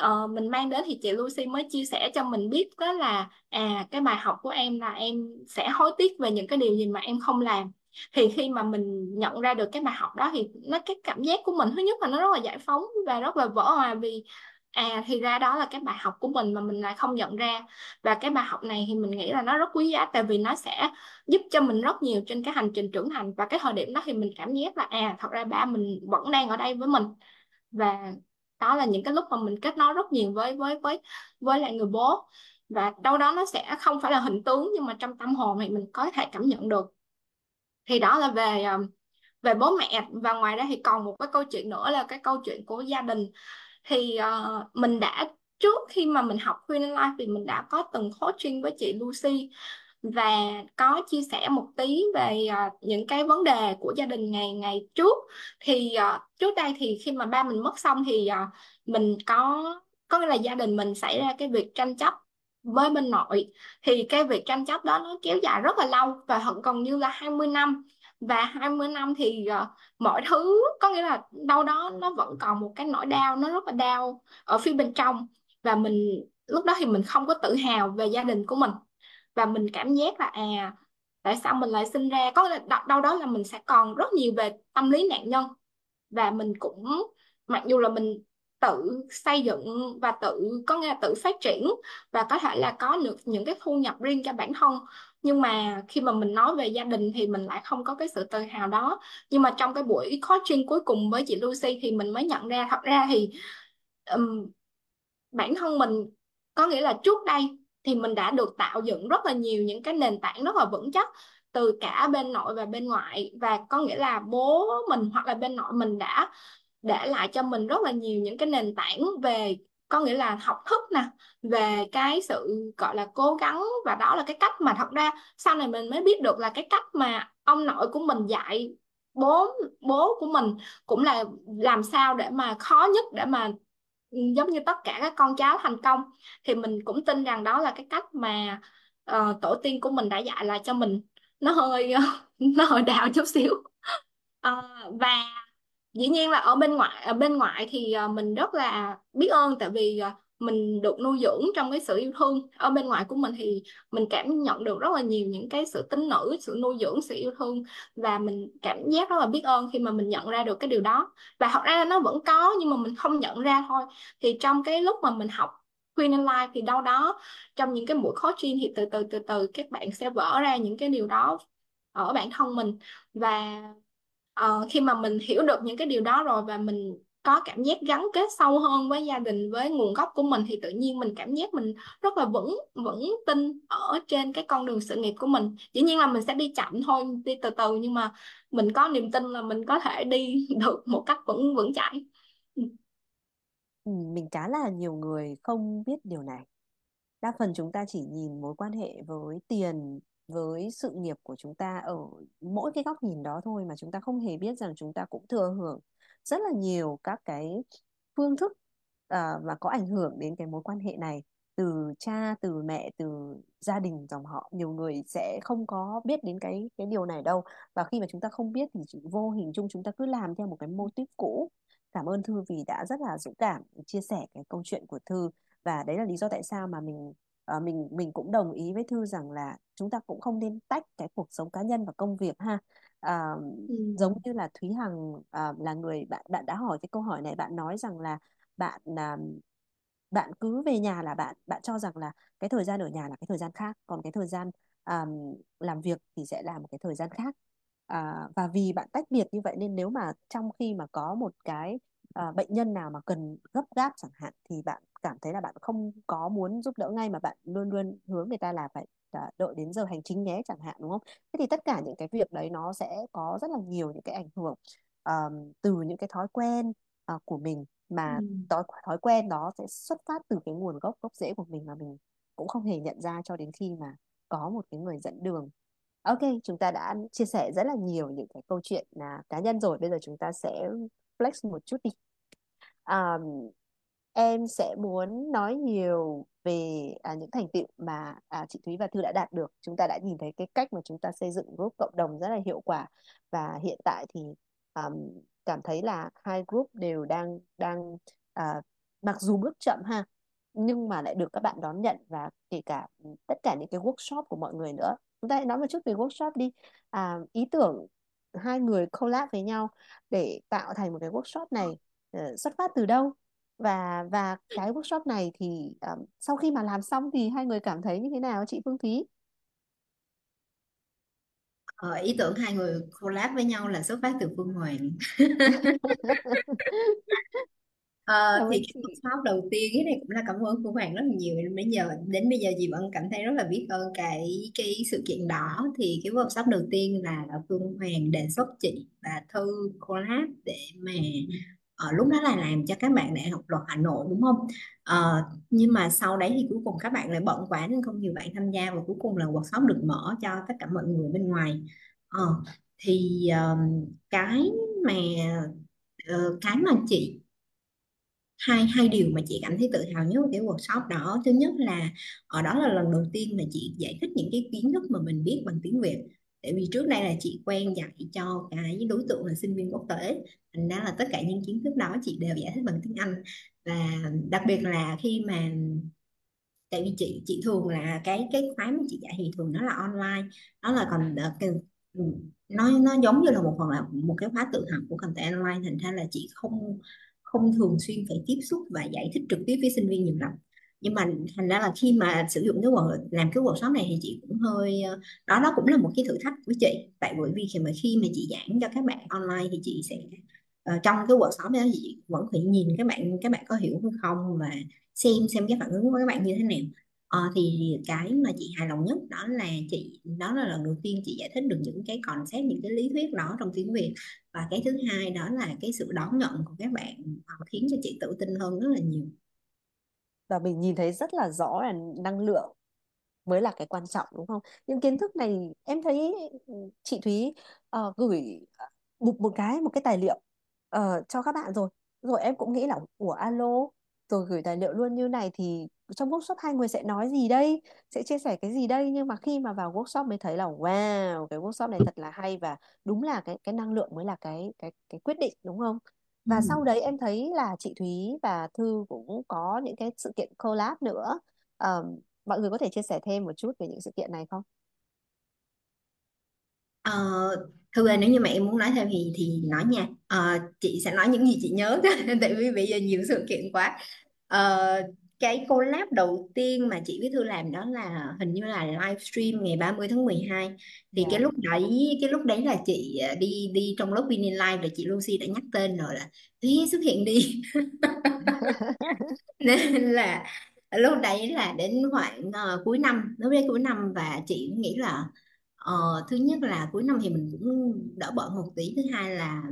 uh, mình mang đến thì chị Lucy mới chia sẻ cho mình biết đó là à cái bài học của em là em sẽ hối tiếc về những cái điều gì mà em không làm. Thì khi mà mình nhận ra được cái bài học đó thì nó cái cảm giác của mình thứ nhất là nó rất là giải phóng và rất là vỡ hòa vì à thì ra đó là cái bài học của mình mà mình lại không nhận ra. Và cái bài học này thì mình nghĩ là nó rất quý giá, tại vì nó sẽ giúp cho mình rất nhiều trên cái hành trình trưởng thành. Và cái thời điểm đó thì mình cảm giác là à thật ra ba mình vẫn đang ở đây với mình. Và đó là những cái lúc mà mình kết nối rất nhiều với với với với lại người bố. Và đâu đó nó sẽ không phải là hình tướng, nhưng mà trong tâm hồn thì mình có thể cảm nhận được. Thì đó là về ờ, về bố mẹ. Và ngoài ra thì còn một cái câu chuyện nữa là cái câu chuyện của gia đình thì uh, mình đã trước khi mà mình học Queen Life thì mình đã có từng coaching với chị Lucy và có chia sẻ một tí về uh, những cái vấn đề của gia đình ngày ngày trước. Thì uh, trước đây thì khi mà ba mình mất xong thì uh, mình có có nghĩa là gia đình mình xảy ra cái việc tranh chấp với bên nội. Thì cái việc tranh chấp đó nó kéo dài rất là lâu và gần như là 20 năm và 20 năm thì uh, mọi thứ có nghĩa là đâu đó nó vẫn còn một cái nỗi đau nó rất là đau ở phía bên trong. Và mình lúc đó thì mình không có tự hào về gia đình của mình. Và mình cảm giác là à tại sao mình lại sinh ra có là đâu đó là mình sẽ còn rất nhiều về tâm lý nạn nhân. Và mình cũng mặc dù là mình tự xây dựng và tự có nghĩa là tự phát triển và có thể là có được những cái thu nhập riêng cho bản thân nhưng mà khi mà mình nói về gia đình thì mình lại không có cái sự tự hào đó. Nhưng mà trong cái buổi coaching cuối cùng với chị Lucy thì mình mới nhận ra thật ra thì um, bản thân mình có nghĩa là trước đây thì mình đã được tạo dựng rất là nhiều những cái nền tảng rất là vững chắc từ cả bên nội và bên ngoại. Và có nghĩa là bố mình hoặc là bên nội mình đã để lại cho mình rất là nhiều những cái nền tảng về có nghĩa là học thức nè về cái sự gọi là cố gắng và đó là cái cách mà thật ra sau này mình mới biết được là cái cách mà ông nội của mình dạy bố bố của mình cũng là làm sao để mà khó nhất để mà ừ, giống như tất cả các con cháu thành công. Thì mình cũng tin rằng đó là cái cách mà uh, tổ tiên của mình đã dạy lại cho mình. Nó hơi nó hơi đạo chút xíu. Uh, và dĩ nhiên là ở bên ngoại ở bên ngoại thì à, mình rất là biết ơn, tại vì à, mình được nuôi dưỡng trong cái sự yêu thương. Ở bên ngoài của mình thì mình cảm nhận được rất là nhiều những cái sự tính nữ, sự nuôi dưỡng, sự yêu thương và mình cảm giác rất là biết ơn khi mà mình nhận ra được cái điều đó. Và thật ra nó vẫn có nhưng mà mình không nhận ra thôi. Thì trong cái lúc mà mình học Queen and Life thì đâu đó trong những cái buổi coaching thì từ từ từ từ các bạn sẽ vỡ ra những cái điều đó ở bản thân mình. Và uh, khi mà mình hiểu được những cái điều đó rồi và mình có cảm giác gắn kết sâu hơn với gia đình với nguồn gốc của mình thì tự nhiên mình cảm giác mình rất là vững vững tin ở trên cái con đường sự nghiệp của mình. Dĩ nhiên là mình sẽ đi chậm thôi đi từ từ nhưng mà mình có niềm tin là mình có thể đi được một cách vững vững chãi. Ừ. ừ, mình khá là nhiều người không biết điều này. Đa phần chúng ta chỉ nhìn mối quan hệ với tiền với sự nghiệp của chúng ta ở mỗi cái góc nhìn đó thôi mà chúng ta không hề biết rằng chúng ta cũng thừa hưởng rất là nhiều các cái phương thức uh, và có ảnh hưởng đến cái mối quan hệ này từ cha từ mẹ từ gia đình dòng họ. Nhiều người sẽ không có biết đến cái cái điều này đâu. Và khi mà chúng ta không biết thì chỉ vô hình chung chúng ta cứ làm theo một cái mô típ cũ. Cảm ơn thư vì đã rất là dũng cảm chia sẻ cái câu chuyện của thư. Và đấy là lý do tại sao mà mình uh, mình mình cũng đồng ý với thư rằng là chúng ta cũng không nên tách cái cuộc sống cá nhân và công việc ha uh, ừ. giống như là Thúy Hằng uh, là người bạn bạn đã hỏi cái câu hỏi này bạn nói rằng là bạn uh, bạn cứ về nhà là bạn bạn cho rằng là cái thời gian ở nhà là cái thời gian khác còn cái thời gian um, làm việc thì sẽ là một cái thời gian khác à, và vì bạn tách biệt như vậy nên nếu mà trong khi mà có một cái à, bệnh nhân nào mà cần gấp gáp chẳng hạn thì bạn cảm thấy là bạn không có muốn giúp đỡ ngay mà bạn luôn luôn hướng người ta là phải à, đợi đến giờ hành chính nhé chẳng hạn đúng không? Thế thì tất cả những cái việc đấy nó sẽ có rất là nhiều những cái ảnh hưởng um, từ những cái thói quen uh, của mình mà ừ. thói thói quen đó sẽ xuất phát từ cái nguồn gốc gốc rễ của mình mà mình cũng không hề nhận ra cho đến khi mà có một cái người dẫn đường Ok, chúng ta đã chia sẻ rất là nhiều những cái câu chuyện là cá nhân rồi. Bây giờ chúng ta sẽ flex một chút đi. Um, em sẽ muốn nói nhiều về à, những thành tựu mà à, chị Thúy và Thư đã đạt được. Chúng ta đã nhìn thấy cái cách mà chúng ta xây dựng group cộng đồng rất là hiệu quả và hiện tại thì um, cảm thấy là hai group đều đang đang à, mặc dù bước chậm ha nhưng mà lại được các bạn đón nhận và kể cả tất cả những cái workshop của mọi người nữa. Chúng ta hãy nói một chút về workshop đi. À, ý tưởng hai người collab với nhau để tạo thành một cái workshop này uh, xuất phát từ đâu? Và và cái workshop này thì um, sau khi mà làm xong thì hai người cảm thấy như thế nào? Chị Phương Thúy? Ờ, ý tưởng hai người collab với nhau là xuất phát từ Phương Hoàng Ờ, cảm thì ơn cái chị đầu tiên cái này cũng là cảm ơn Phương Hoàng rất là nhiều đến bây giờ đến bây giờ chị vẫn cảm thấy rất là biết ơn cái cái sự kiện đó thì cái workshop đầu tiên là Phương Hoàng đề xuất chị và Thư collab để mà ở lúc đó là làm cho các bạn đại học luật Hà Nội đúng không? Ờ, nhưng mà sau đấy thì cuối cùng các bạn lại bận quá nên không nhiều bạn tham gia và cuối cùng là workshop được mở cho tất cả mọi người bên ngoài. Ờ, thì um, cái mà ờ, cái mà chị hai hai điều mà chị cảm thấy tự hào nhất của cái workshop đó. Thứ nhất là ở đó là lần đầu tiên mà chị giải thích những cái kiến thức mà mình biết bằng tiếng Việt. Tại vì trước đây là chị quen dạy cho cái đối tượng là sinh viên quốc tế. Thành ra là tất cả những kiến thức đó chị đều giải thích bằng tiếng Anh. Và đặc biệt là khi mà tại vì chị chị thường là cái cái khóa mà chị dạy thì thường nó là online. Nó là còn cái, ừ, nó nó giống như là một phần là một cái khóa tự học của content online. Thành ra là chị không không thường xuyên phải tiếp xúc và giải thích trực tiếp với sinh viên nhiều lắm. Nhưng mà thành ra là khi mà sử dụng cái work làm cái workshop này thì chị cũng hơi ờ, đó đó cũng là một cái thử thách của chị. Tại bởi vì khi mà khi mà chị giảng cho các bạn online thì chị sẽ uh, trong cái workshop đó chị vẫn phải nhìn các bạn các bạn có hiểu hay không và xem xem cái phản ứng của các bạn như thế nào. Ờ, thì cái mà chị hài lòng nhất đó là chị đó là lần đầu tiên chị giải thích được những cái concept những cái lý thuyết đó trong tiếng Việt. Và cái thứ hai đó là cái sự đón nhận của các bạn ờ, khiến cho chị tự tin hơn rất là nhiều. Và mình nhìn thấy rất là rõ là năng lượng mới là cái quan trọng đúng không? Những kiến thức này em thấy ừ, chị Thúy uh, gửi ờ, một một cái một cái tài liệu uh, cho các bạn rồi. Rồi em cũng nghĩ là ủa alo? Rồi gửi tài liệu luôn như này thì trong workshop hai người sẽ nói gì đây? Sẽ chia sẻ cái gì đây? Nhưng mà khi mà vào workshop mới thấy là wow cái workshop này thật là hay và đúng là cái cái năng lượng mới là cái cái cái quyết định đúng không? Ừ. và sau đấy em thấy là chị Thúy và Thư cũng có những cái sự kiện collab nữa. Ờm, mọi người có thể chia sẻ thêm một chút về những sự kiện này không? Ờ, Thư ơi, nếu như mà em muốn nói thêm thì thì nói nha. Ờ, chị sẽ nói những gì chị nhớ. Tại vì bây giờ nhiều sự kiện quá. Ờ, cái collab đầu tiên mà chị với Thư làm đó là hình như là livestream ngày 30 tháng 12 thì cái Dạ. lúc đấy cái lúc đấy là chị ờ, đi đi trong lớp Winning Live là chị Lucy đã nhắc tên rồi là Thúy xuất hiện đi. Nên là lúc đấy là đến khoảng ờ, cuối năm lúc đấy cuối năm và chị nghĩ là ờ, thứ nhất là cuối năm thì mình cũng đỡ bận một tí thứ hai là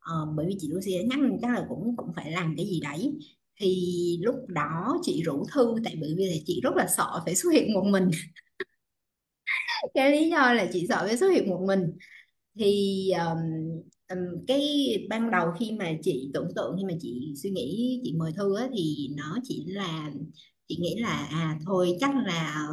ờ, bởi vì chị Lucy đã nhắc mình chắc là cũng cũng phải làm cái gì đấy. Thì lúc đó chị rủ Thư tại bởi vì là chị rất là sợ phải xuất hiện một mình. Cái lý do là chị sợ phải xuất hiện một mình. Thì um, um, cái ban đầu khi mà chị tưởng tượng khi mà chị suy nghĩ chị mời Thư á, thì nó chỉ là chị nghĩ là à thôi chắc là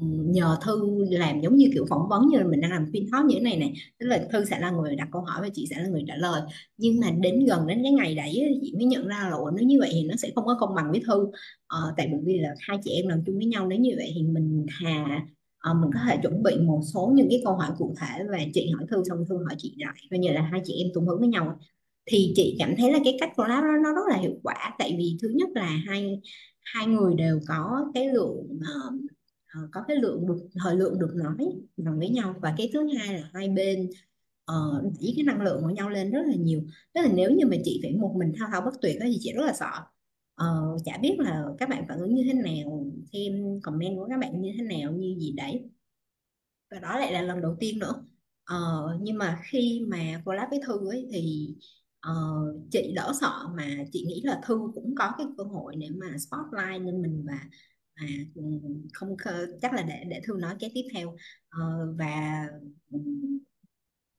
nhờ Thư làm giống như kiểu phỏng vấn như là mình đang làm phiên talk như thế này này tức là Thư sẽ là người đặt câu hỏi và chị sẽ là người trả lời. Nhưng mà đến gần đến cái ngày đấy chị mới nhận ra là ủa nếu như vậy thì nó sẽ không có công bằng với Thư. Ờ, tại bởi vì là hai chị em làm chung với nhau nếu như vậy thì mình thà Ờ, mình có thể chuẩn bị một số những cái câu hỏi cụ thể và chị hỏi Thư xong Thư hỏi chị lại coi như là hai chị em tung hướng với nhau. Thì chị cảm thấy là cái cách collab đó nó rất là hiệu quả tại vì thứ nhất là hai hai người đều có cái lượng uh, Ờ, có cái lượng được thời lượng được nói bằng với nhau. Và cái thứ hai là hai bên ờ, uh, đẩy cái năng lượng của nhau lên rất là nhiều. Tức là nếu như mà chị phải một mình thao thao bất tuyệt đó, thì chị rất là sợ. Uh, chả biết là các bạn phản ứng như thế nào thêm comment của các bạn như thế nào như gì đấy. Và đó lại là lần đầu tiên nữa. Uh, nhưng mà khi mà collab với Thư ấy thì uh, chị đỡ sợ mà chị nghĩ là Thư cũng có cái cơ hội để mà spotlight lên mình và mà ừ, không chắc là để để Thư nói cái tiếp theo Ờ, và ừ,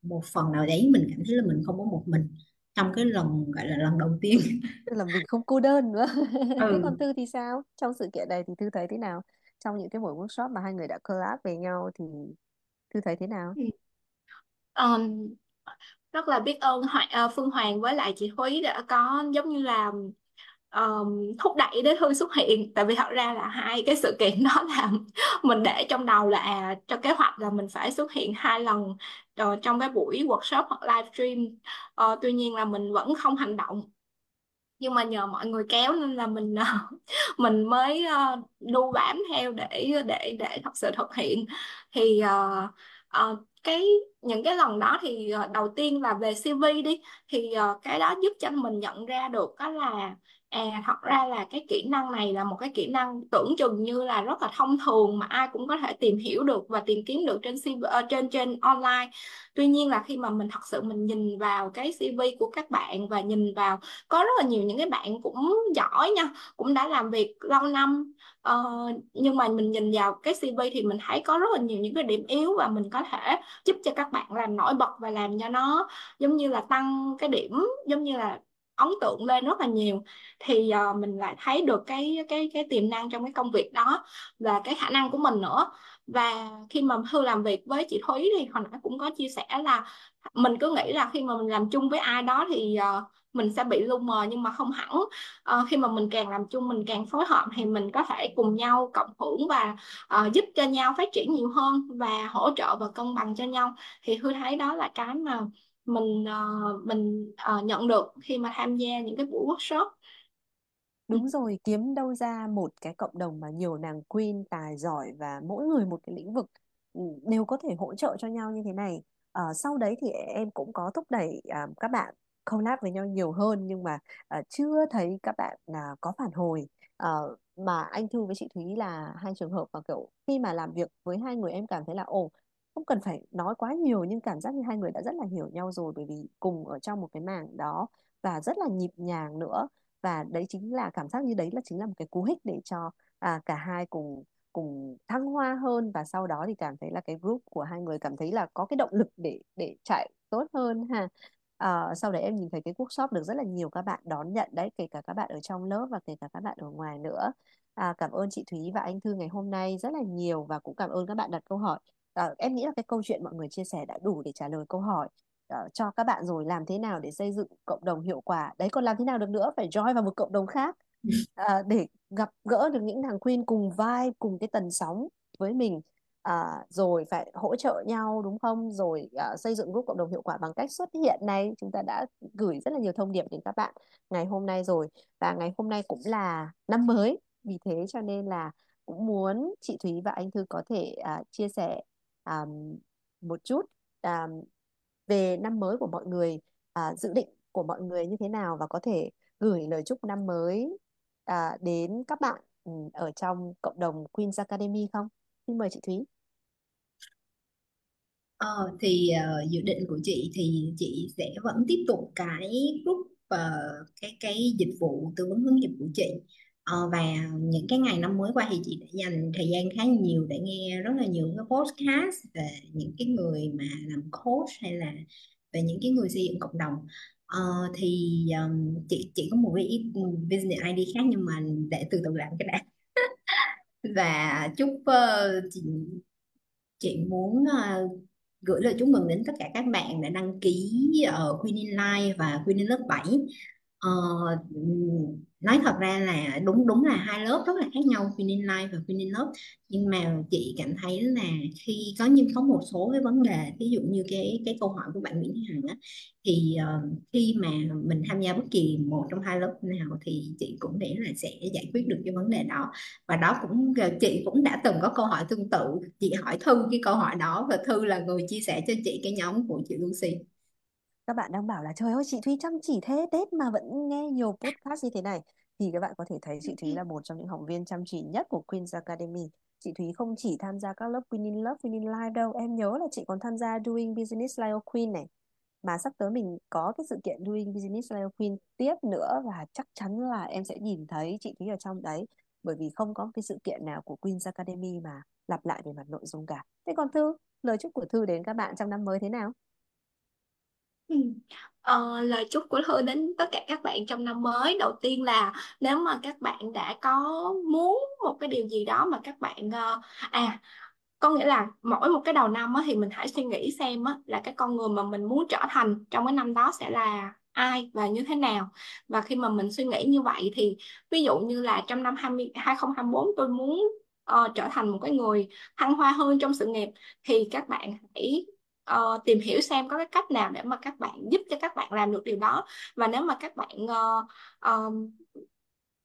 một phần nào đấy mình cảm thấy là mình không có một mình trong cái lần gọi là lần đầu tiên Tức là mình không cô đơn nữa. Thế ừ còn Thư thì sao? Trong sự kiện này thì Thư thấy thế nào? Trong những cái buổi workshop mà hai người đã collab với nhau thì Thư thấy thế nào? Ờ, rất là biết ơn Hoàng, ờ, Phương Hoàng với lại chị Thúy đã có giống như là um, thúc đẩy để Thư xuất hiện. Tại vì thật ra là hai cái sự kiện đó là mình để trong đầu là à, cho kế hoạch là mình phải xuất hiện hai lần uh, trong cái buổi workshop hoặc livestream uh, ờ, tuy nhiên là mình vẫn không hành động. Nhưng mà nhờ mọi người kéo nên là mình ờ, mình mới đu bám theo để để để thật sự thực hiện. Thì uh, uh, cái những cái lần đó thì đầu tiên là về CV đi. Thì uh, cái đó giúp cho mình nhận ra được đó là à thật ra là cái kỹ năng này là một cái kỹ năng tưởng chừng như là rất là thông thường mà ai cũng có thể tìm hiểu được và tìm kiếm được trên CV, ờ, trên trên online. Tuy nhiên là khi mà mình thật sự mình nhìn vào cái CV của các bạn và nhìn vào có rất là nhiều những cái bạn cũng giỏi nha cũng đã làm việc lâu năm uh, nhưng mà mình nhìn vào cái CV thì mình thấy có rất là nhiều những cái điểm yếu và mình có thể giúp cho các bạn làm nổi bật và làm cho nó giống như là tăng cái điểm giống như là ấn tượng lên rất là nhiều. Thì uh, mình lại thấy được cái cái cái tiềm năng trong cái công việc đó và cái khả năng của mình nữa. Và khi mà Thư làm việc với chị Thúy thì hồi nãy cũng có chia sẻ là mình cứ nghĩ là khi mà mình làm chung với ai đó thì uh, mình sẽ bị lu mờ nhưng mà không hẳn. Uh, khi mà mình càng làm chung mình càng phối hợp thì mình có thể cùng nhau cộng hưởng và uh, giúp cho nhau phát triển nhiều hơn và hỗ trợ và cân bằng cho nhau. Thì Thư thấy đó là cái mà mình uh, mình uh, nhận được khi mà tham gia những cái buổi workshop Đúng rồi, kiếm đâu ra một cái cộng đồng mà nhiều nàng queen tài giỏi và mỗi người một cái lĩnh vực ừ, đều có thể hỗ trợ cho nhau như thế này. Ờ, sau đấy thì em cũng có thúc đẩy à, các bạn collab với nhau nhiều hơn nhưng mà à, chưa thấy các bạn là có phản hồi. Ờ, mà anh Thư với chị Thúy là hai trường hợp mà kiểu khi mà làm việc với hai người em cảm thấy là ồ không cần phải nói quá nhiều nhưng cảm giác như hai người đã rất là hiểu nhau rồi bởi vì cùng ở trong một cái mảng đó và rất là nhịp nhàng nữa. Và đấy chính là cảm giác như đấy là chính là một cái cú hích để cho à, cả hai cùng cùng thăng hoa hơn. Và sau đó thì cảm thấy là cái group của hai người cảm thấy là có cái động lực để để chạy tốt hơn ha. À, sau đấy em nhìn thấy cái workshop được rất là nhiều các bạn đón nhận đấy kể cả các bạn ở trong lớp và kể cả các bạn ở ngoài nữa. À, cảm ơn chị Thúy và anh Thư ngày hôm nay rất là nhiều và cũng cảm ơn các bạn đặt câu hỏi à, em nghĩ là cái câu chuyện mọi người chia sẻ đã đủ để trả lời câu hỏi uh, cho các bạn rồi làm thế nào để xây dựng cộng đồng hiệu quả? Đấy còn làm thế nào được nữa? Phải join vào một cộng đồng khác. Uh, để gặp gỡ được những thằng queen cùng vai cùng cái tần sóng với mình. À, rồi phải hỗ trợ nhau đúng không? Rồi à, xây dựng group cộng đồng hiệu quả bằng cách xuất hiện này. Chúng ta đã gửi rất là nhiều thông điệp đến các bạn ngày hôm nay rồi. Và ngày hôm nay cũng là năm mới. Vì thế cho nên là cũng muốn chị Thúy và anh Thư có thể à, chia sẻ um, một chút um, về năm mới của mọi người uh, dự định của mọi người như thế nào và có thể gửi lời chúc năm mới uh, đến các bạn ở trong cộng đồng Queen's Academy không? Xin mời chị Thúy. Ờ, thì uh, dự định của chị thì chị sẽ vẫn tiếp tục cái group uh, cái cái dịch vụ tư vấn hướng nghiệp của chị ờ, và những cái ngày năm mới qua thì chị đã dành thời gian khá nhiều để nghe rất là nhiều cái podcast về những cái người mà làm coach hay là về những cái người xây dựng cộng đồng. Ờ, thì um, chị chị có một cái business ID khác nhưng mà để từ từ làm cái đã. Và chúc uh, chị, chị muốn uh, gửi lời chúc mừng đến tất cả các bạn đã đăng ký ở Queen in Life và Queen in lớp 7 uh, ờ, nói thật ra là đúng đúng là hai lớp rất là khác nhau Queen Life và Queen Love. Nhưng mà chị cảm thấy là khi có nhưng có một số cái vấn đề ví dụ như cái cái câu hỏi của bạn Nguyễn Hằng á thì uh, khi mà mình tham gia bất kỳ một trong hai lớp nào thì chị cũng nghĩ là sẽ giải quyết được cái vấn đề đó. Và đó cũng ờ, chị cũng đã từng có câu hỏi tương tự. Chị hỏi Thư cái câu hỏi đó và Thư là người chia sẻ cho chị cái nhóm của chị Lucy các bạn đang bảo là trời ơi chị Thúy chăm chỉ thế Tết mà vẫn nghe nhiều podcast như thế này. Thì các bạn có thể thấy chị Thúy là một trong những học viên chăm chỉ nhất của Queen's Academy. Chị Thúy không chỉ tham gia các lớp Queen in Love, Queen in Life đâu em nhớ là chị còn tham gia Doing Business Like a Queen này. Mà sắp tới mình có cái sự kiện Doing Business Like a Queen tiếp nữa và chắc chắn là em sẽ nhìn thấy chị Thúy ở trong đấy. Bởi vì không có cái sự kiện nào của Queen's Academy mà lặp lại về mặt nội dung cả. Thế còn Thư lời chúc của Thư đến các bạn trong năm mới thế nào? Ừ. Ờ, lời chúc của Thư đến tất cả các bạn trong năm mới đầu tiên là nếu mà các bạn đã có muốn một cái điều gì đó mà các bạn uh, à có nghĩa là mỗi một cái đầu năm á, thì mình hãy suy nghĩ xem á, là cái con người mà mình muốn trở thành trong cái năm đó sẽ là ai và như thế nào và khi mà mình suy nghĩ như vậy thì ví dụ như là trong năm 20, 2024 tôi muốn uh, trở thành một cái người thăng hoa hơn trong sự nghiệp thì các bạn hãy uh, tìm hiểu xem có cái cách nào để mà các bạn giúp cho các bạn làm được điều đó. Và nếu mà các bạn uh, um,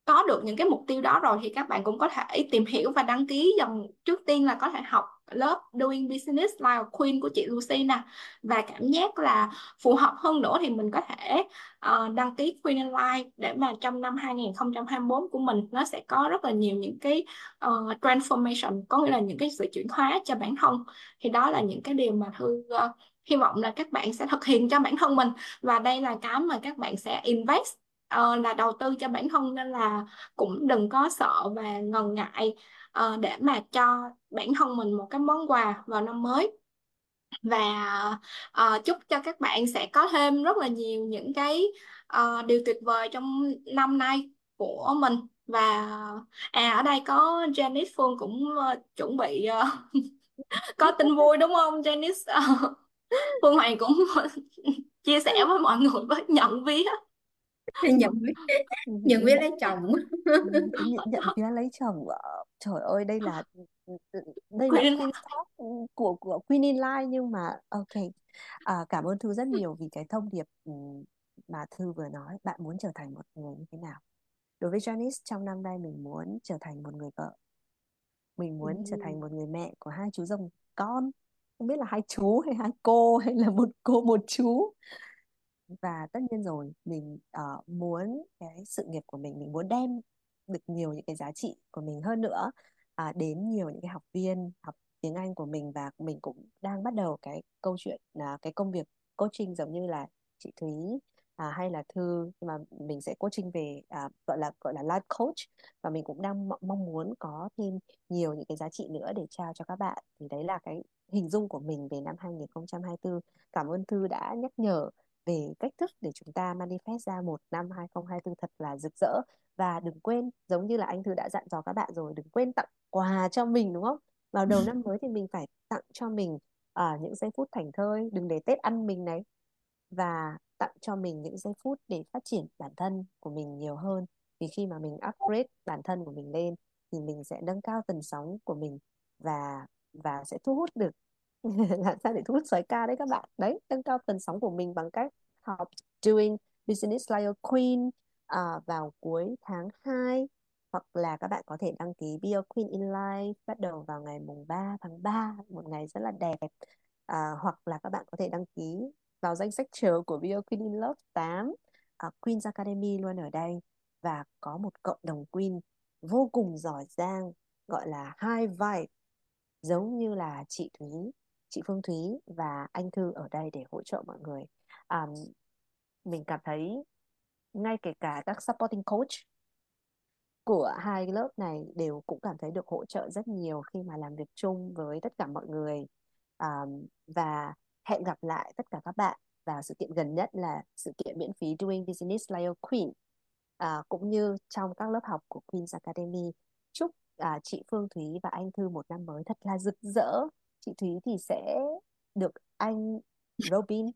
có được những cái mục tiêu đó rồi thì các bạn cũng có thể tìm hiểu và đăng ký dòng trước tiên là có thể học lớp Doing Business Like Queen của chị Lucy nè và cảm giác là phù hợp hơn nữa thì mình có thể uh, đăng ký Queen online Life để mà trong năm 2024 của mình nó sẽ có rất là nhiều những cái uh, transformation có nghĩa là những cái sự chuyển hóa cho bản thân. Thì đó là những cái điều mà thư uh, hy vọng là các bạn sẽ thực hiện cho bản thân mình. Và đây là cái mà các bạn sẽ invest uh, là đầu tư cho bản thân nên là cũng đừng có sợ và ngần ngại uh, để mà cho bản thân mình một cái món quà vào năm mới. Và uh, chúc cho các bạn sẽ có thêm rất là nhiều những cái uh, điều tuyệt vời trong năm nay của mình. Và à ở đây có Janice Phương cũng uh, chuẩn bị uh, có tin vui đúng không Janice? Uh, Phương Hoàng cũng chia sẻ với mọi người với nhận vía nhận nhận vía lấy chồng. Nhận, nhận vía lấy chồng. Trời ơi đây là đây là Queen. Talk của của Queen in Line nhưng mà ok. À, cảm ơn Thư rất nhiều vì cái thông điệp mà Thư vừa nói. Bạn muốn trở thành một người như thế nào? Đối với Janice trong năm nay mình muốn trở thành một người vợ. Mình muốn ừ. trở thành một người mẹ của hai chú rồng con. Không biết là hai chú hay hai cô hay là một cô một chú và tất nhiên rồi mình uh, muốn cái sự nghiệp của mình mình muốn đem được nhiều những cái giá trị của mình hơn nữa uh, đến nhiều những cái học viên học tiếng Anh của mình. Và mình cũng đang bắt đầu cái câu chuyện là cái công việc coaching giống như là chị Thúy à, hay là Thư. Nhưng mà mình sẽ coaching về à, gọi là gọi là life coach. Và mình cũng đang mong muốn có thêm nhiều những cái giá trị nữa để trao cho các bạn. Thì đấy là cái hình dung của mình về năm 2024 cảm ơn Thư đã nhắc nhở về cách thức để chúng ta manifest ra một năm 2024 thật là rực rỡ. Và đừng quên giống như là anh Thư đã dặn dò các bạn rồi đừng quên tặng quà cho mình đúng không? Vào đầu năm mới thì mình phải tặng cho mình uh, những giây phút thảnh thơi đừng để Tết ăn mình này. Và tặng cho mình những giây phút để phát triển bản thân của mình nhiều hơn. Vì khi mà mình upgrade bản thân của mình lên thì mình sẽ nâng cao tần sóng của mình và và sẽ thu hút được làm sao để thu hút sói ca đấy các bạn? Đấy nâng cao tần sóng của mình bằng cách học doing business like a queen uh, vào cuối tháng 2 hoặc là các bạn có thể đăng ký Be a Queen in Life bắt đầu vào ngày mùng 3 tháng 3 một ngày rất là đẹp. À, hoặc là các bạn có thể đăng ký vào danh sách chờ của Be a Queen in Love 8 à, Queen's Academy luôn ở đây. Và có một cộng đồng Queen vô cùng giỏi giang gọi là high vibe giống như là chị Thúy chị Phương Thúy và anh Thư ở đây để hỗ trợ mọi người. Um, mình cảm thấy ngay kể cả các supporting coach của hai lớp này đều cũng cảm thấy được hỗ trợ rất nhiều khi mà làm việc chung với tất cả mọi người. Um, và hẹn gặp lại tất cả các bạn vào sự kiện gần nhất là sự kiện miễn phí Doing Business Like a Queen. À, cũng như trong các lớp học của Queen's Academy. Chúc à, chị Phương Thúy và anh Thư một năm mới thật là rực rỡ chị Thúy thì sẽ được anh Robin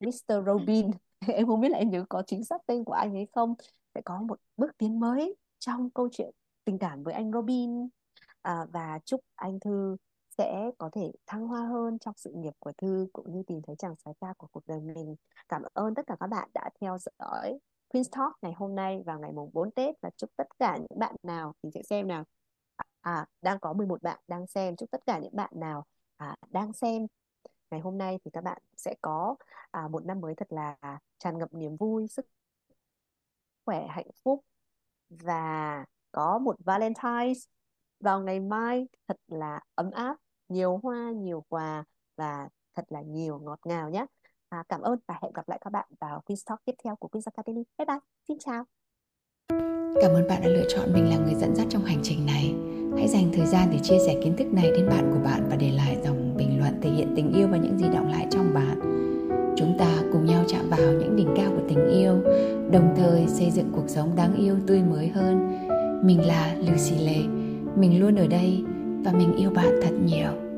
Mr. Robin em không biết là em nhớ có chính xác tên của anh ấy không sẽ có một bước tiến mới trong câu chuyện tình cảm với anh Robin à, và chúc anh Thư sẽ có thể thăng hoa hơn trong sự nghiệp của Thư cũng như tìm thấy chàng sái ca của cuộc đời mình. Cảm ơn tất cả các bạn đã theo dõi Queen's Talk ngày hôm nay vào ngày mùng 4 Tết và chúc tất cả những bạn nào mình sẽ xem nào à đang có 11 bạn đang xem. Chúc tất cả những bạn nào à, đang xem ngày hôm nay thì các bạn sẽ có à, một năm mới thật là tràn ngập niềm vui sức khỏe hạnh phúc và có một Valentine's vào ngày mai. Thật là ấm áp nhiều hoa nhiều quà và thật là nhiều ngọt ngào nhé. À, cảm ơn và hẹn gặp lại các bạn vào Queen's Talk tiếp theo của Queen's Academy. Bye bye. Xin chào. Cảm ơn bạn đã lựa chọn mình là người dẫn dắt trong hành trình này. Hãy dành thời gian để chia sẻ kiến thức này đến bạn của bạn và để lại dòng bình luận thể hiện tình yêu và những gì động lại trong bạn. Chúng ta cùng nhau chạm vào những đỉnh cao của tình yêu, đồng thời xây dựng cuộc sống đáng yêu tươi mới hơn. Mình là Lucy Lê, mình luôn ở đây và mình yêu bạn thật nhiều.